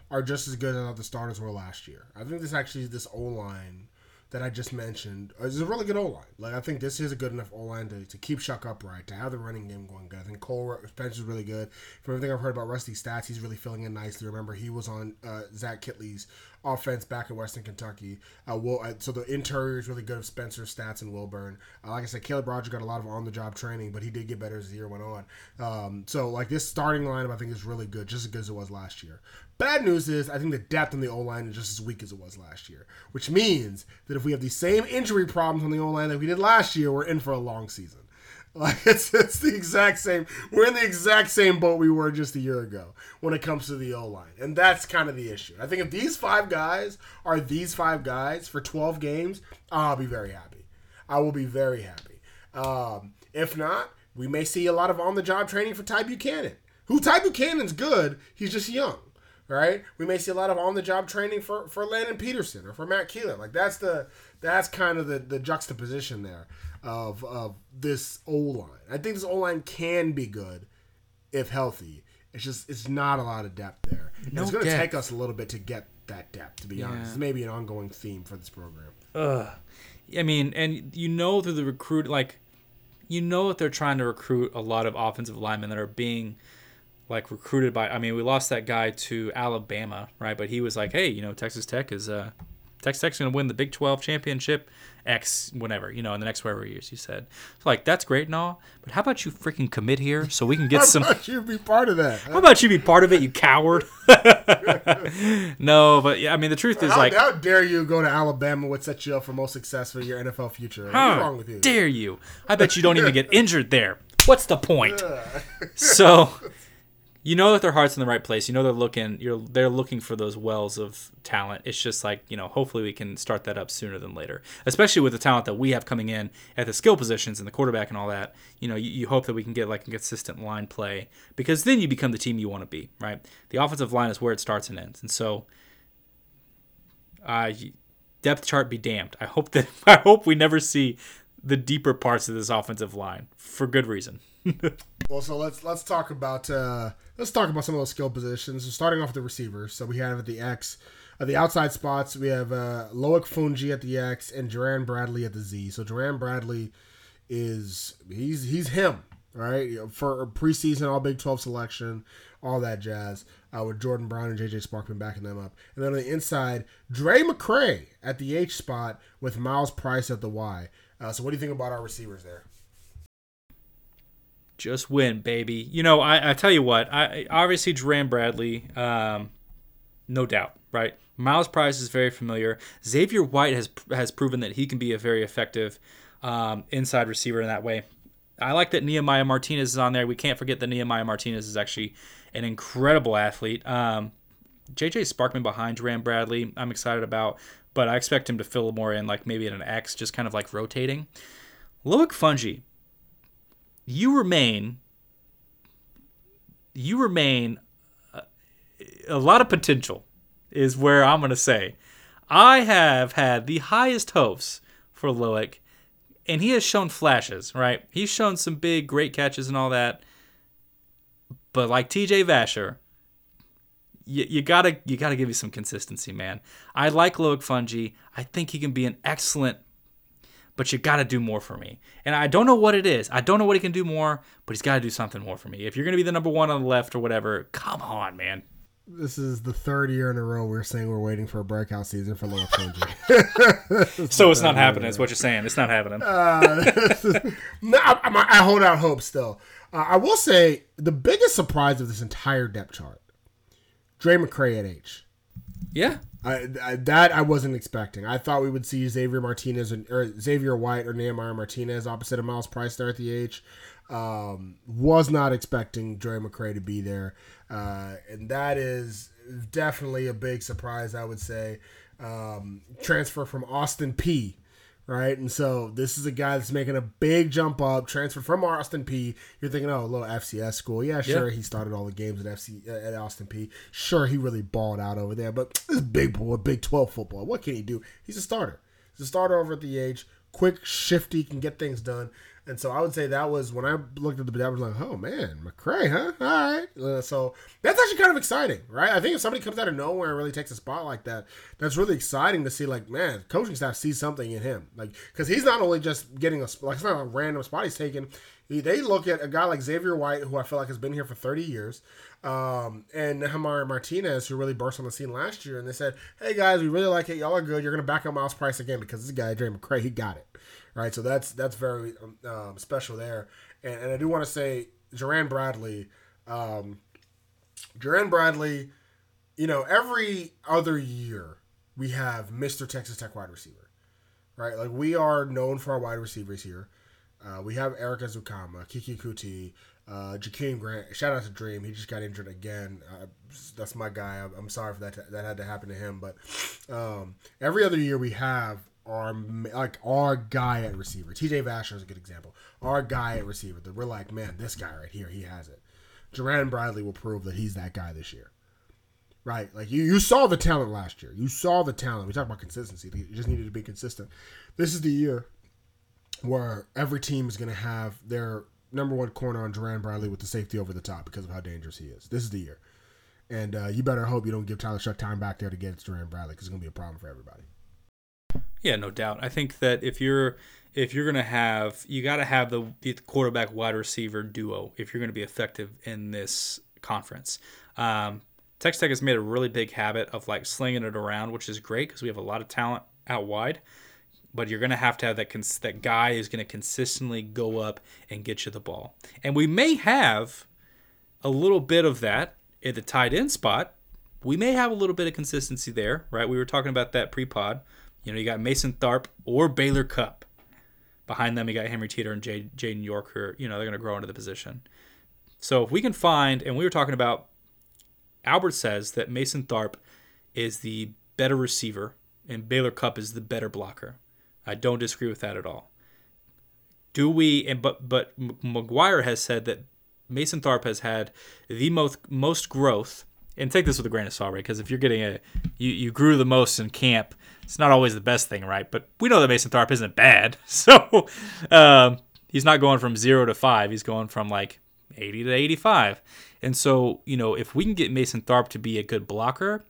are just as good as the starters were last year. I think this actually this O line that I just mentioned is a really good O line. Like I think this is a good enough O line to, to keep Shough upright, to have the running game going good. I think Cole Spencer is really good. From everything I've heard about Rusty Staats, he's really filling in nicely. Remember, he was on uh, Zach Kittley's offense back in Western Kentucky. Uh, Will, uh, so the interior is really good of Spencer, Staats and Wilburn. Uh, like I said, Caleb Rogers got a lot of on the job training, but he did get better as the year went on. Um, so like this starting lineup, I think is really good, just as good as it was last year. Bad news is I think the depth on the O line is just as weak as it was last year, which means that if we have the same injury problems on the O line that we did last year, we're in for a long season. Like it's it's the exact same. We're in the exact same boat we were just a year ago when it comes to the O line, and that's kind of the issue. I think if these five guys are these five guys for twelve games, I'll be very happy. I will be very happy. Um, if not, we may see a lot of on the job training for Ty Buchanan. Who Ty Buchanan's good. He's just young right? We may see a lot of on the job training for for Landon Peterson or for Matt Keelan. Like that's the that's kind of the the juxtaposition there of of this O line. I think this O line can be good if healthy. It's just it's not a lot of depth there. No it's going to take us a little bit to get that depth. To be honest, it's maybe an ongoing theme for this program. Ugh. I mean, and you know through the recruit, like, you know that they're trying to recruit a lot of offensive linemen that are being like recruited by. I mean, we lost that guy to Alabama, right? But he was like, hey, you know, Texas Tech is uh, Texas Tech's going to win the Big 12 championship X whenever, you know, in the next whatever years. you said, so, like, that's great and all, but how about you freaking commit here so we can get some. How about you be part of that? How about you be part of it, you coward? no, but yeah, I mean, the truth is How, like, how dare you go to Alabama? What set you up for most success for your NFL future? What's wrong with you? dare you? I bet you don't even get injured there. What's the point? so, you know that their heart's in the right place. You know they're looking. You're they're looking for those wells of talent. It's just like you know. Hopefully, we can start that up sooner than later. Especially with the talent that we have coming in at the skill positions and the quarterback and all that. You know, you, you hope that we can get like a consistent line play because then you become the team you want to be. Right. The offensive line is where it starts and ends. And so, uh, depth chart be damned. I hope that I hope we never see the deeper parts of this offensive line for good reason. Well, so let's let's talk about uh, let's talk about some of those skill positions. So starting off with the receivers, so we have at the X, at the outside spots, we have uh, Loic Fouonji at the X and Jerand Bradley at the Z. So Jerand Bradley is he's he's him, right? For preseason All Big Twelve selection, all that jazz. Uh, with Jordan Brown and JJ Sparkman backing them up, and then on the inside, Drae McCray at the H spot with Myles Price at the Y. Uh, so what do you think about our receivers there? Just win, baby. You know, I, I tell you what. I obviously Jerand Bradley, um, no doubt, right? Myles Price is very familiar. Xavier White has has proven that he can be a very effective um, inside receiver in that way. I like that Nehemiah Martinez is on there. We can't forget that Nehemiah Martinez is actually an incredible athlete. Um, JJ Sparkman behind Jerand Bradley, I'm excited about, but I expect him to fill more in like maybe at an X, just kind of like rotating. Loic Fouonji, you remain you remain a, a lot of potential is where I'm going to say. I have had the highest hopes for Loic and he has shown flashes, right? He's shown some big great catches and all that. But like TJ Vasher, you, you gotta you gotta give you some consistency, man. I like Loic Fouonji. I think he can be an excellent but you got to do more for me. And I don't know what it is. I don't know what he can do more, but he's got to do something more for me. If you're to be the number one on the left or whatever, come on, man. This is the third year in a row we're saying we're waiting for a breakout season for Loic Fouonji. So it's not happening, is what you're saying. It's not happening. no, I, I, I hold out hope still. Uh, I will say the biggest surprise of this entire depth chart, Drae McCray at H. yeah. I, I, that I wasn't expecting. I thought we would see Xavier Martinez and, or Xavier White or Nehemiah Martinez opposite of Myles Price there at the H. Um, was not expecting Drae McCray to be there, uh, and that is definitely a big surprise. I would say um, transfer from Austin Peay. Right, and so this is a guy that's making a big jump up, transfer from Austin Peay. You're thinking, oh, a little FCS school. Yeah, sure, he started all the games at FC uh, at Austin Peay. Sure, he really balled out over there, but this big boy, Big 12 football. What can he do? He's a starter. He's a starter over at the age. Quick, shifty, can get things done. And so I would say that was when I looked at the depth, I was like, oh man, McCray, huh? All right. Uh, so that's actually kind of exciting, right? I think if somebody comes out of nowhere and really takes a spot like that, that's really exciting to see. Like, man, coaching staff sees something in him, like because he's not only just getting a like it's not a random spot he's taking. He, they look at a guy like Xavier White, who I feel like has been here for 30 years, um, and Nehemiah Martinez, who really burst on the scene last year, and they said, "Hey guys, we really like it. Y'all are good. You're gonna back up Myles Price again because this guy, Drae McCray, he got it." Right? So that's that's very um, um, special there. And, and I do want to say, Jerand Bradley, um, Jerand Bradley, you know, every other year we have Mr. Texas Tech wide receiver, right? Like we are known for our wide receivers here. Uh, we have Erik Ezukanma, Keke Coutee, uh, Jakeem Grant. Shout out to Dream. He just got injured again. Uh, that's my guy. I'm sorry for that. that had to happen to him. But um, every other year we have our like our guy at receiver. TJ Vasher is a good example. Our guy at receiver that we're like, man, this guy right here, he has it. Jerand Bradley will prove that he's that guy this year. Right? Like you, you saw the talent last year. You saw the talent. We talked about consistency. You just needed to be consistent. This is the year where every team is going to have their number one corner on Jerand Bradley with the safety over the top because of how dangerous he is. This is the year. And uh, you better hope you don't give Tyler Shough time back there to get to Jerand Bradley because it's going to be a problem for everybody. Yeah, no doubt. I think that if you're if you're gonna have you got to have the, the quarterback wide receiver duo if you're to be effective in this conference. Um, Texas Tech has made a really big habit of like slinging it around, which is great because we have a lot of talent out wide. But you're to have to have that cons- that guy is to consistently go up and get you the ball, and we may have a little bit of that at the tight end spot. We may have a little bit of consistency there, right? We were talking about that pre-pod you know, you got Mason Tharp or Baylor Cupp. Behind them, you got Henry Teeter and Jay, Jaden York, who you know, they're going to grow into the position. So if we can find, and we were talking about, Albert says that Mason Tharp is the better receiver and Baylor Cupp is the better blocker. I don't disagree with that at all. Do we? And but but McGuire has said that Mason Tharp has had the most most growth. And take this with a grain of salt, right? Because if you're getting a you you grew the most in camp, it's not always the best thing, right? But we know that Mason Tharp isn't bad. So um, he's not going from zero to five. He's going from like 80 to 85. And so, you know, if we can get Mason Tharp to be a good blocker,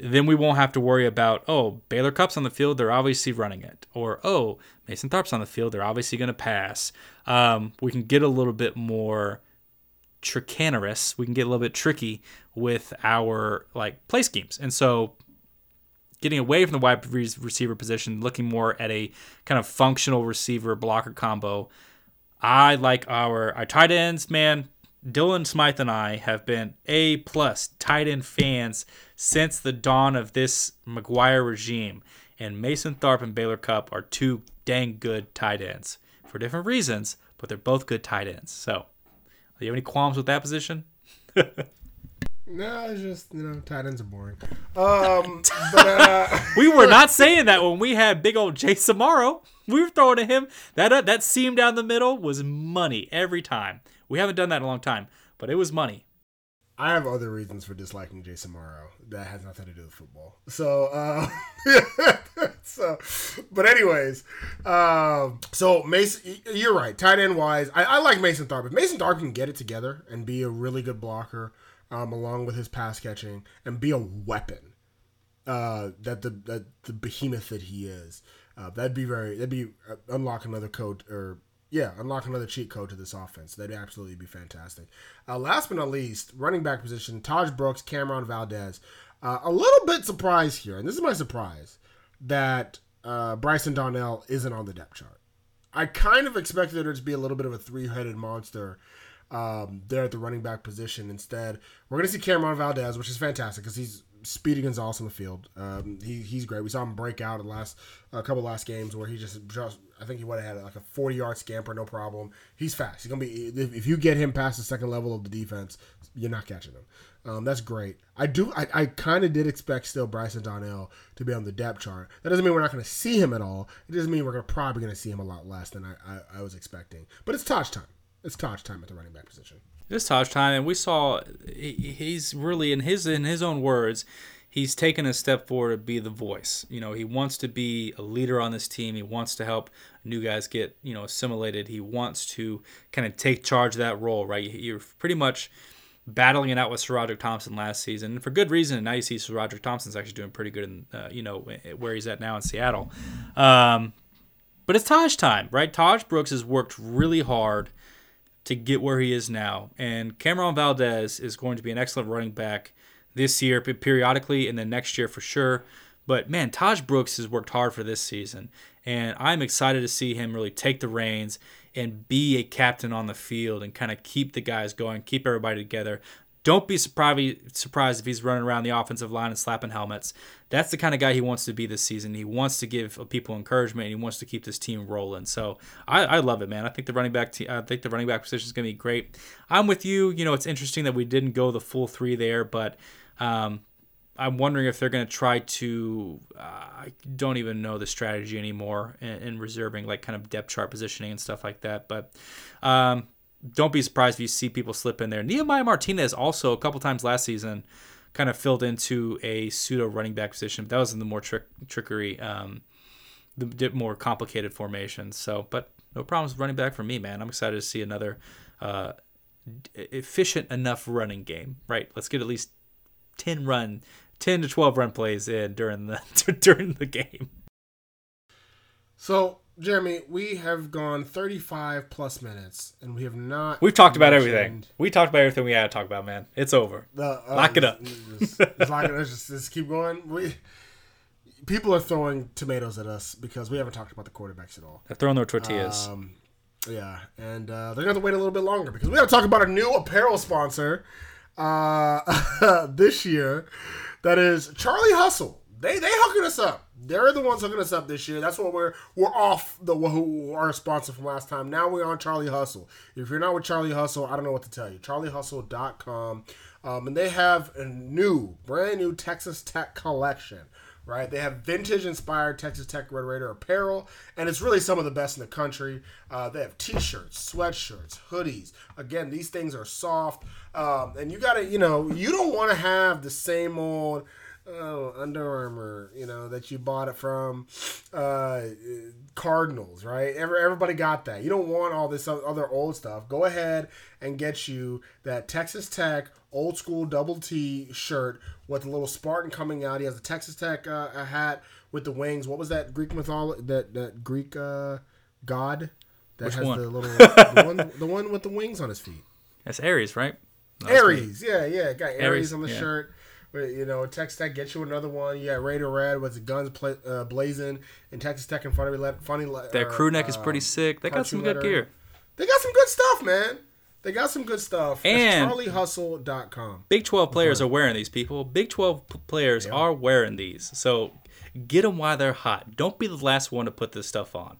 then we won't have to worry about, oh, Baylor Cupp's on the field, they're obviously running it. Or, oh, Mason Tharp's on the field, they're obviously going to pass. Um, we can get a little bit more trickanerous. We can get a little bit tricky with our like play schemes. And so getting away from the wide receiver position, looking more at a kind of functional receiver blocker combo. I like our our tight ends, man. Dylan Smythe and I have been A plus tight end fans since the dawn of this McGuire regime. And Mason Tharp and Baylor Cupp are two dang good tight ends for different reasons, but they're both good tight ends. So, you have any qualms with that position? No, it's just you know, tight ends are boring. Um, but, uh, we were not saying that when we had big old Jace Amaro. We were throwing to him that uh, that seam down the middle was money every time. We haven't done that in a long time, but it was money. I have other reasons for disliking Jace Amaro that has nothing to do with football. So, uh, so, but anyways, um, so Mason, you're right. Tight end wise, I, I like Mason Tharp. If Mason Tharp can get it together and be a really good blocker um, along with his pass catching, and be a weapon. Uh, that the that the behemoth that he is. Uh, that'd be very. That'd be uh, unlock another code or yeah, unlock another cheat code to this offense. That'd absolutely be fantastic. Uh, last but not least, running back position: Tahj Brooks, Cam'Ron Valdez. Uh, a little bit surprised here, and this is my surprise that uh, Bryson Donnell isn't on the depth chart. I kind of expected there to be a little bit of a three-headed monster um, there at the running back position. Instead, we're going to see Cam'Ron Valdez, which is fantastic because he's Speedy Gonzalez on the field. Um, he, he's great. We saw him break out in the last a couple last games where he just just I think he would have had like a 40 yard scamper, no problem. He's fast. He's gonna be if, you get him past the second level of the defense, you're not catching him. Um, that's great. I do. I, I kind of did expect still Bryson Donnell to be on the depth chart. That doesn't mean we're not going to see him at all. It doesn't mean we're gonna, probably going to see him a lot less than I, I, I was expecting. But it's Tahj time it's Tahj time at the running back position. It's Tahj time, and we saw he, he's really in his in his own words, he's taken a step forward to be the voice. You know, he wants to be a leader on this team. He wants to help new guys get, you know, assimilated. He wants to kind of take charge of that role, right? You're pretty much battling it out with SaRodorick Thompson last season, and for good reason. And now you see SaRodorick Thompson's actually doing pretty good in, uh, you know, where he's at now in Seattle. Um, but it's Tahj time, right? Tahj Brooks has worked really hard to get where he is now, and Cam'Ron Valdez is going to be an excellent running back this year, periodically, and then next year for sure. But man, Tahj Brooks has worked hard for this season, and I'm excited to see him really take the reins and be a captain on the field and kind of keep the guys going, keep everybody together. Don't be surprised if he's running around the offensive line and slapping helmets. That's the kind of guy he wants to be this season. He wants to give people encouragement. And he wants to keep this team rolling. So I, I love it, man. I think the running back te- I think the running back position is going to be great. I'm with you. You know, it's interesting that we didn't go the full three there, but um, I'm wondering if they're going to try to. Uh, I don't even know the strategy anymore in, in, reserving like kind of depth chart positioning and stuff like that. But um, don't be surprised if you see people slip in there. Nehemiah Martinez also a couple times last season kind of filled into a pseudo running back position. But that was in the more trick, trickery, um, the more complicated formations. So, but no problems running back for me, man. I'm excited to see another uh, efficient enough running game. Right, let's get at least 10 run 10 to 12 run plays in during the during the game. So, Jeramey, we have gone 35 plus minutes and we have not We've talked about everything. We talked about everything we had to talk about, man. It's over. The, uh, lock it up. Just, just, lock it. Just, just keep going. We people are throwing tomatoes at us because we haven't talked about the quarterbacks at all. They're throwing their tortillas. Um, yeah, and uh, they're going to wait a little bit longer because we got to talk about a new apparel sponsor uh, this year. That is Charlie Hustle. They they hooking us up. They're the ones hooking us up this year. That's what we're we're off the who our sponsor from last time. Now we're on Charlie Hustle. If you're not with Charlie Hustle, I don't know what to tell you. CharlieHustle.com. Um, and they have a new, brand new Texas Tech collection right? They have vintage inspired Texas Tech Red Raider apparel, and it's really some of the best in the country. Uh, they have t shirts, sweatshirts, hoodies. Again, these things are soft. Um, and you got to, you know, you don't want to have the same old oh, Under Armour, you know, that you bought it from uh, Cardinals, right? Every, everybody got that. You don't want all this other old stuff. Go ahead and get you that Texas Tech old school double T shirt with a little Spartan coming out. He has a Texas Tech uh, a hat with the wings. What was that Greek mythology? That that Greek uh, god that Which has one? the little the one the one with the wings on his feet. That's Aries, right? No, Aries, yeah, yeah, got Aries, Aries on the yeah. shirt. You know, Texas Tech gets you another one. You got Raider Red with the guns play, uh, blazing, and Texas Tech in front of me. Funny, that crew neck uh, is pretty sick. They got some good letter. gear. They got some good stuff, man. They got some good stuff. And CharlieHustle.com. Big 12 players are wearing these, people. Big 12 p- players yeah. are wearing these. So get them while they're hot. Don't be the last one to put this stuff on.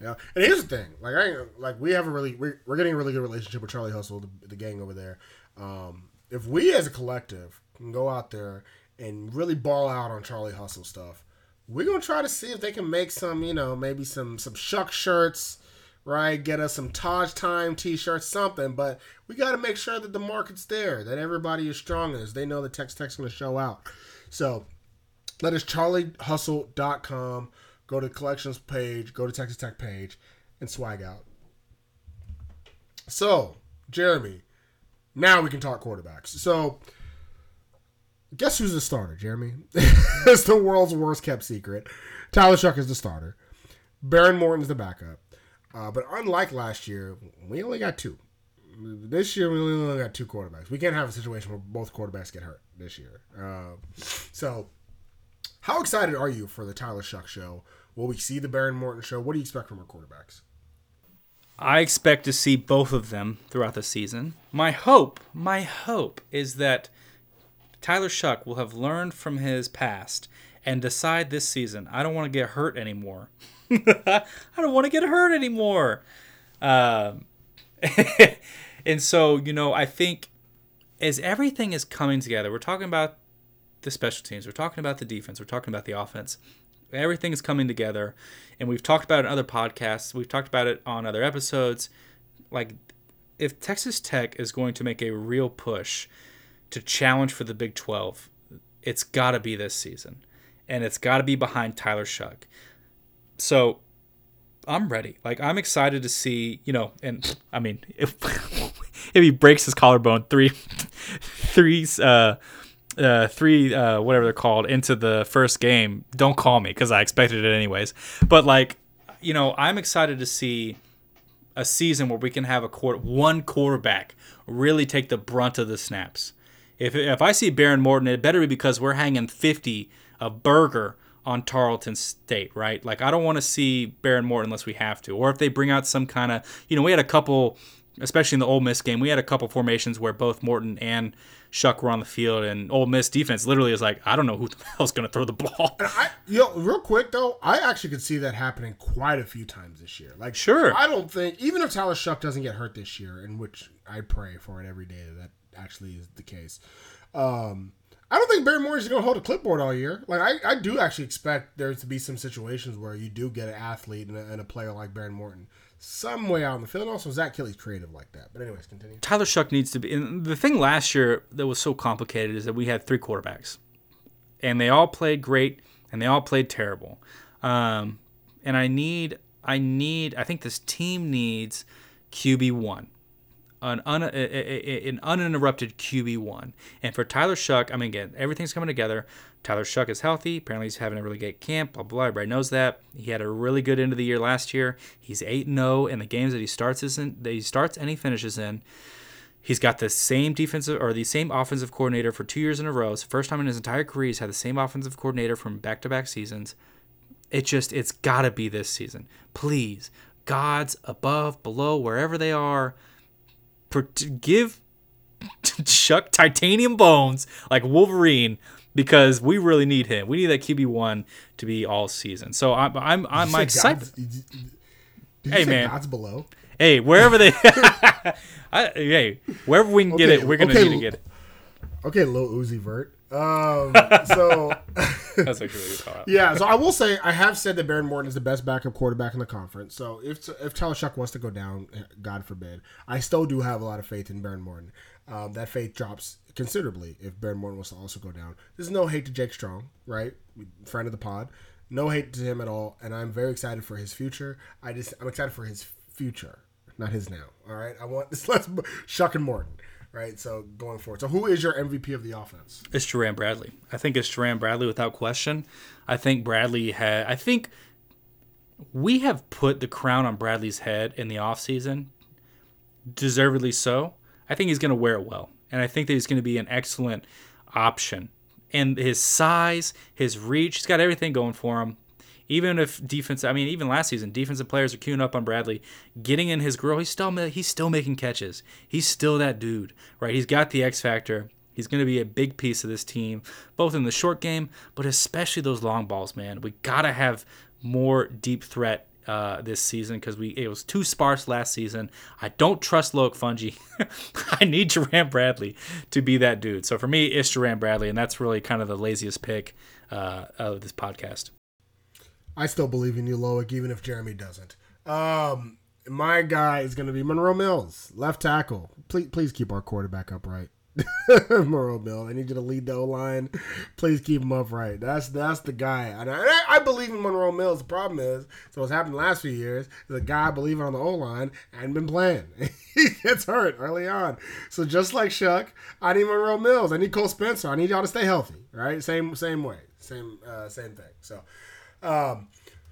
Yeah, and here's the thing: like, I like we have a really we're, we're getting a really good relationship with Charlie Hustle, the, the gang over there. Um, if we as a collective can go out there and really ball out on Charlie Hustle stuff, we're gonna try to see if they can make some, you know, maybe some some shuck shirts, right? Get us some Tahj Time T-shirts, something. But we got to make sure that the market's there, that everybody is strong as they know the Tex Tech's going to show out. So let that is charliehustle.com. Go to the collections page, go to Texas Tech page, and swag out. So, Jeramey, now we can talk quarterbacks. So, guess who's the starter, Jeramey? it's the world's worst kept secret. Tyler Shough is the starter. Behren Morton's the backup. Uh, but unlike last year, we only got two. This year, we only got two quarterbacks. We can't have a situation where both quarterbacks get hurt this year. Uh, so, how excited are you for the Tyler Shough show? Will we see the Behren Morton show? What do you expect from our quarterbacks? I expect to see both of them throughout the season. My hope, my hope is that Tyler Shough will have learned from his past and decide this season, I don't want to get hurt anymore. I don't want to get hurt anymore. Um, and so, you know, I think as everything is coming together, we're talking about the special teams, we're talking about the defense, we're talking about the offense. Everything is coming together, and we've talked about it in other podcasts. We've talked about it on other episodes. Like, if Texas Tech is going to make a real push to challenge for the Big 12, it's got to be this season, and it's got to be behind Tyler Shough. So I'm ready. Like I'm excited to see, you know, and I mean, if if he breaks his collarbone three three uh uh, three, uh, whatever they're called, into the first game, don't call me because I expected it anyways. But like, you know, I'm excited to see a season where we can have a court one quarterback really take the brunt of the snaps. If if I see Behren Morton, it better be because we're hanging 50 a burger on Tarleton State, right? Like I don't want to see Behren Morton unless we have to, or if they bring out some kind of, you know, we had a couple, especially in the Ole Miss game, we had a couple formations where both Morton and Shough were on the field, and Ole Miss defense literally is like, I don't know who the hell's going to throw the ball. I, yo, real quick though, I actually could see that happening quite a few times this year. Like, Sure. I don't think even if Tyler Shough doesn't get hurt this year, in which I pray for it every day that actually is the case. Um, I don't think Barry Moore is going to hold a clipboard all year. Like, I, I do actually expect there to be some situations where you do get an athlete and a, and a player like Behren Morton some way out in the field. And also, Zach Kittley's creative like that. But anyways, continue. Tyler Shough needs to be. And the thing last year that was so complicated is that we had three quarterbacks, and they all played great, and they all played terrible. Um, and I need, I need, I think this team needs QB one, an un, a- a- an uninterrupted QB one. And for Tyler Shough, I mean, again, everything's coming together. Tyler Shough is healthy. Apparently, he's having a really great camp. Blah blah. Everybody knows that. He had a really good end of the year last year. He's eight and zero in the games that he starts in, that he starts and he finishes in. He's got the same defensive or the same offensive coordinator for two years in a row. It's the first time in his entire career he's had the same offensive coordinator from back to back seasons. It just it's gotta be this season. Please. Gods above, below, wherever they are, to give Shough titanium bones like Wolverine because we really need him. We need that QB one to be all season. So I'm I'm I'm my Did you. God's- Did you, did you Hey, man. God's below. Hey, wherever they, I, hey, wherever we can get it, we're gonna okay, need to get it. Okay, Lil Uzi Vert. Um, so That's actually what you call yeah, so I will say I have said that Behren Morton is the best backup quarterback in the conference. So if if Tyler Shough wants to go down, God forbid, I still do have a lot of faith in Behren Morton. Um, that faith drops considerably if Behren Morton was to also go down. There's no hate to Jake Strong, right? Friend of the pod. No hate to him at all, and I'm very excited for his future. I just I'm excited for his future, not his now. All right, I want this. Let's Shough and Morton, right? So going forward. So who is your MVP of the offense? It's Jerand Bradley. I think it's Jerand Bradley without question. I think Bradley had. I think we have put the crown on Bradley's head in the offseason, deservedly so. I think he's going to wear it well, and I think that he's going to be an excellent option. And his size, his reach, he's got everything going for him. Even if defense, I mean, even last season, defensive players are queuing up on Bradley, getting in his grill. He's still he's still making catches. He's still that dude, right? He's got the X factor. He's going to be a big piece of this team, both in the short game, but especially those long balls, man. We gotta have more deep threat uh, this season because we it was too sparse last season. I don't trust Loic Fouonji. I need Jerand Bradley to be that dude. So for me, it's Jerand Bradley, and that's really kind of the laziest pick uh, of this podcast. I still believe in you, Loic, even if Jeramey doesn't. Um, my guy is going to be Monroe Mills, left tackle. Please, please keep our quarterback upright. Monroe Mills, I need you to lead the O line. Please keep him upright. That's that's the guy, and I, I believe in Monroe Mills. The problem is, so what's happened the last few years is a guy believing on the O line and been playing. he gets hurt early on. So just like Shough, I need Monroe Mills. I need Cole Spencer. I need y'all to stay healthy. Right? Same same way. Same uh, same thing. So. Um,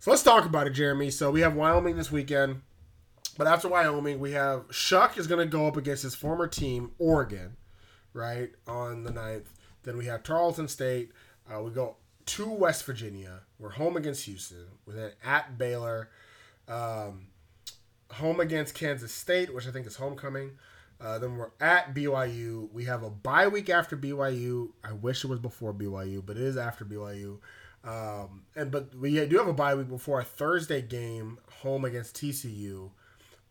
So let's talk about it, Jeramey. So we have Wyoming this weekend, but after Wyoming, we have Shough is going to go up against his former team, Oregon, right on the 9th. Then we have Tarleton State. Uh, we go to West Virginia. We're home against Houston. We're then at Baylor, um, home against Kansas State, which I think is homecoming. Uh, then we're at BYU. We have a bye week after BYU. I wish it was before BYU, but it is after BYU. Um, and but we do have a bye week before a Thursday game home against TCU.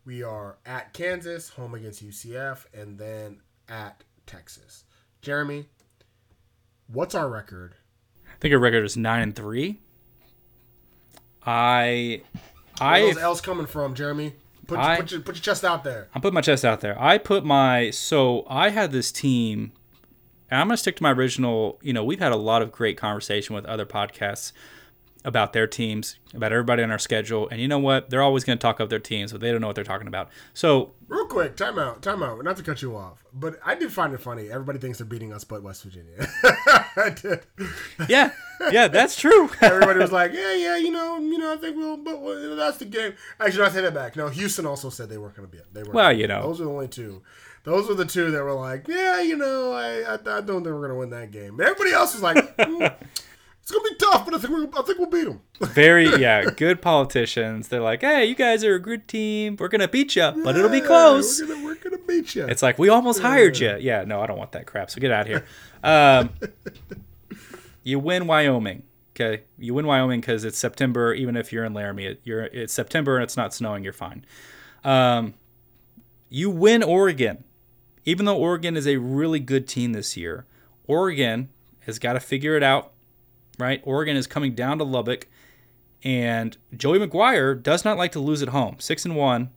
We are at Kansas, home against UCF, and then at Texas. Jeramey, what's our record? I think our record is nine and three. I, I, those L's coming from, Jeramey? Put, I- put, your, put your chest out there. I'm putting my chest out there. I put my so I had this team. And I'm gonna stick to my original. You know, we've had a lot of great conversation with other podcasts about their teams, about everybody on our schedule, and you know what? They're always gonna talk up their teams, but they don't know what they're talking about. So Real quick, time out, time out. Not to cut you off, but I did find it funny. Everybody thinks they're beating us, but West Virginia. I did. yeah, yeah, that's true. Everybody was like, "Yeah, yeah, you know, you know, I think we'll, but well, that's the game." Actually, I take that back. No, Houston also said they weren't going to be it. They were. Well, you know. those are the only two. Those were the two that were like, "Yeah, you know, I, I, I don't think we're going to win that game." Everybody else was like, "Mm, "It's going to be tough, but I think we're, I think we'll beat them." Very, yeah, good politicians. They're like, hey, you guys are a good team. We're gonna beat you, but it'll be close. We're gonna, we're gonna beat you. It's like we almost hired you. Yeah, no, I don't want that crap. So get out of here. Um, you win Wyoming. Okay, you win Wyoming because it's September. Even if you're in Laramie, it, you're it's September and it's not snowing. You're fine. Um, you win Oregon, even though Oregon is a really good team this year. Oregon has got to figure it out, right? Oregon is coming down to Lubbock, and Joey McGuire does not like to lose at home. Six and one,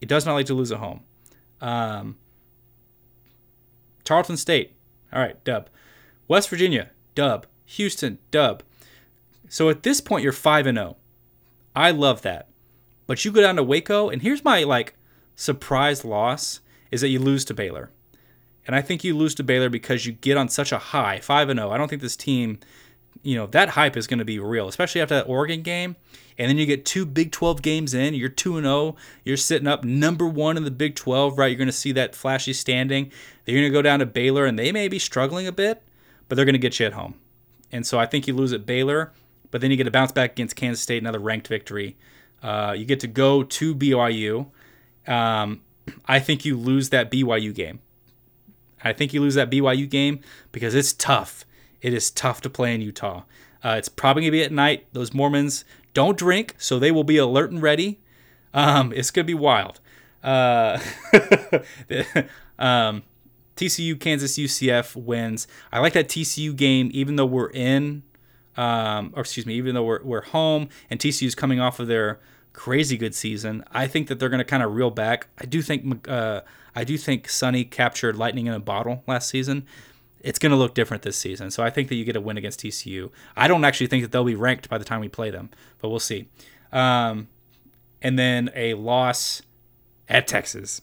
he does not like to lose at home. Um, Tarleton State, all right, dub. West Virginia, dub. Houston, dub. So at this point, you're five and zero. I love that. But you go down to Waco, and here's my like surprise loss is that you lose to Baylor. And I think you lose to Baylor because you get on such a high, 5 and 0. I don't think this team, you know, that hype is going to be real, especially after that Oregon game. And then you get two Big 12 games in, you're 2 and 0, you're sitting up number 1 in the Big 12, right? You're going to see that flashy standing. They're going to go down to Baylor and they may be struggling a bit, but they're going to get you at home. And so I think you lose at Baylor, but then you get a bounce back against Kansas State, another ranked victory. Uh, you get to go to BYU. Um, I think you lose that BYU game. I think you lose that BYU game because it's tough. It is tough to play in Utah. Uh, it's probably gonna be at night. Those Mormons don't drink, so they will be alert and ready. Um, it's gonna be wild. Uh, um, TCU Kansas UCF wins. I like that TCU game, even though we're in, um, or excuse me, even though we're we're home and TCU's coming off of their crazy good season. I think that they're going to kind of reel back. I do think uh, I do think Sonny captured lightning in a bottle last season. It's going to look different this season. So I think that you get a win against TCU. I don't actually think that they'll be ranked by the time we play them, but we'll see. Um, and then a loss at Texas.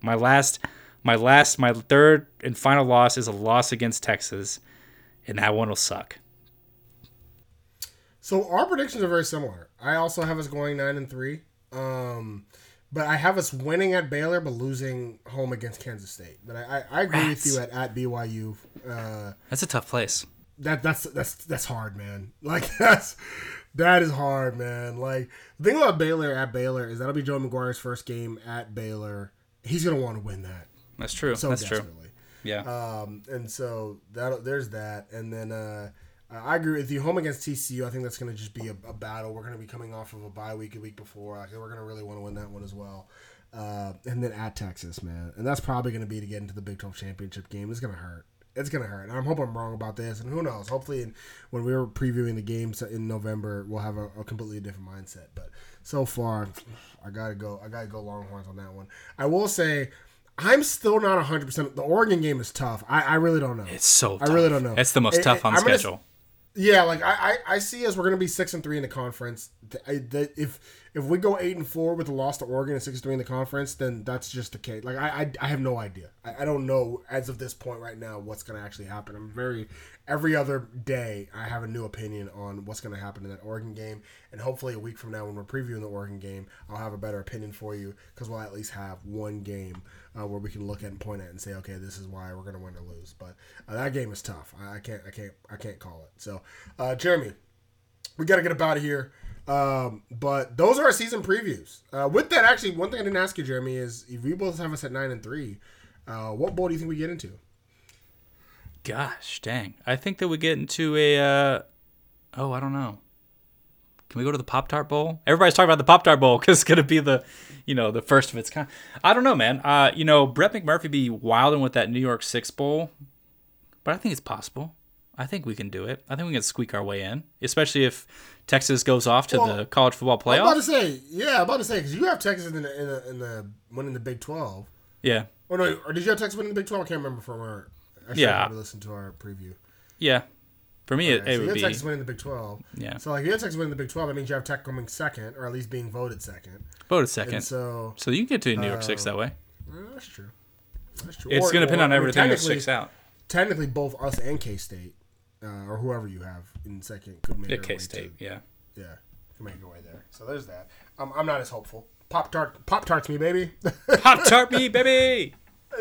My last, my last, my third and final loss is a loss against Texas, and that one will suck. So our predictions are very similar. I also have us going nine and three. Um, but I have us winning at Baylor but losing home against Kansas State. But I, I, I agree Rats. with you at, at BYU. Uh, That's a tough place. that that's that's that's hard, man. Like that's that is hard, man. Like the thing about Baylor at Baylor is that'll be Joe McGuire's first game at Baylor. He's gonna want to win that That's true. so That's true. Yeah. Um, and so that there's that, and then uh, I agree with you. Home against TCU, I think that's going to just be a, a battle. We're going to be coming off of a bye week a week before. I think we're going to really want to win that one as well. Uh, and then at Texas, man, and that's probably going to be to get into the Big Twelve championship game. It's going to hurt. It's going to hurt. And I'm hoping I'm wrong about this, and who knows? Hopefully, in, when we were previewing the games in November, we'll have a, a completely different mindset. But so far, I gotta go. I gotta go Longhorns on that one. I will say. I'm still not 100%. The Oregon game is tough. I, I really don't know. It's so. I really don't know. It's the most It- tough on I'm gonna- schedule. Yeah, like I, I, I see us we're gonna be six and three in the conference. I, that if if we go eight and four with the loss to Oregon and six and three in the conference, then that's just the case. Like I, I, I have no idea. I, I don't know as of this point right now what's gonna actually happen. I'm very every other day I have a new opinion on what's gonna happen in that Oregon game, and hopefully a week from now when we're previewing the Oregon game, I'll have a better opinion for you because we'll at least have one game uh, where we can look at and point at and say, okay, this is why we're gonna win or lose. But uh, that game is tough. I, I can't, I can't, I can't call it. So, uh, Jeramey, we got to get up out of here. Um, but those are our season previews. Uh, with that, actually, one thing I didn't ask you, Jeramey, is if we both have us at nine and three, uh, what bowl do you think we get into? Gosh, dang. I think that we get into a. Uh, oh, I don't know. Can we go to the Pop Tart Bowl? Everybody's talking about the Pop Tart Bowl because it's gonna be the, you know, the first of its kind. I don't know, man. Uh, you know, Brett McMurphy be wilding with that New Year's Six Bowl, but I think it's possible. I think we can do it. I think we can squeak our way in, especially if Texas goes off to Well, the college football I'm about to say, yeah, I'm about to say because you have Texas in the in the, in the winning the Big Twelve. Yeah, Or no, or did you have Texas winning the Big Twelve? I can't remember from our. I Yeah. listen to our preview. yeah. For me, it, Okay, it so would be Texas winning the Big Twelve. Yeah. So like, if you have Texas winning the Big Twelve, that means you have Tech coming second, or at least being voted second. voted And second. So, so you can get to New Year's Six that way. uh, that's true. That's true. It's going to depend or, on I mean, everything that sticks out. Technically, both us and K State, uh, or whoever you have in second, could make Yeah, K State. Yeah. Yeah, can make your way there. So there's that. Um, I'm not as hopeful. Pop tart, pop tarts, me baby. Pop Tart me, baby.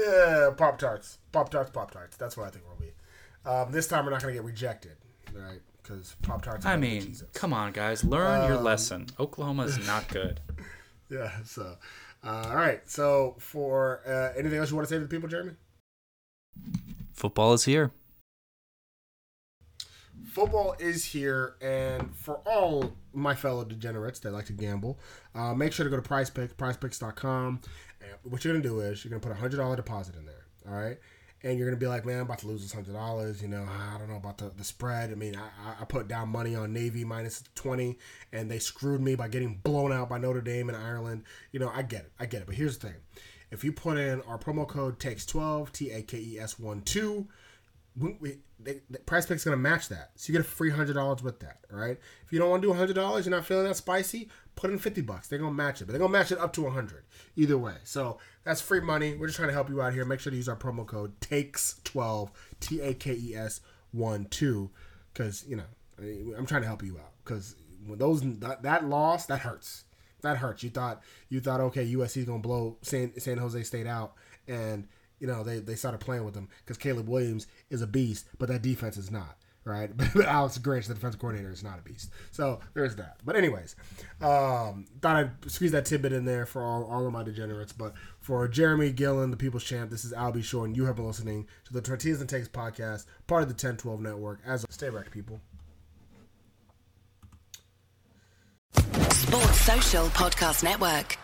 yeah, pop tarts, pop tarts, pop tarts. That's what I think we'll be. Um, this time we're not gonna get rejected, right? Because pop tarts. I mean, come on, guys, learn Um, your lesson. Oklahoma is not good. Yeah. So, uh, all right. So for uh, anything else you want to say to the people, Jeramey? Football is here. football is here, and for all my fellow degenerates that like to gamble, uh, make sure to go to PrizePicks, PrizePicks.com. And what you're gonna do is you're gonna put a hundred dollar deposit in there, all right? And you're gonna be like, man, I'm about to lose this hundred dollars. You know, I don't know about the, the spread. I mean, I, I- put down money on Navy minus twenty, and they screwed me by getting blown out by Notre Dame and Ireland. You know, I get it, I get it. But here's the thing: if you put in our promo code takes twelve T A K E S one two the PrizePicks gonna match that, so you get a free hundred dollars with that. All right. If you don't want to do hundred dollars, you're not feeling that spicy, put in fifty bucks. They're gonna match it, but they're gonna match it up to a hundred either way. So that's free money. We're just trying to help you out here. Make sure to use our promo code takes twelve T A K E S one two, because you know I'm trying to help you out. Because when those that, that loss that hurts. That hurts. You thought you thought okay, USC's gonna blow San San Jose State out, and you know they, they started playing with them because Caleb Williams is a beast, but that defense is not right. But Alex Grinch, the defensive coordinator, is not a beast. So there's that. But anyways, um, thought I'd squeeze that tidbit in there for all, all of my degenerates. But for Jeramey Gillen, the People's Champ, this is Albie Shore, and you have been listening to the Tortillas and Takes podcast, part of the 1012 Network. As a stay back, people. Sports Social Podcast Network.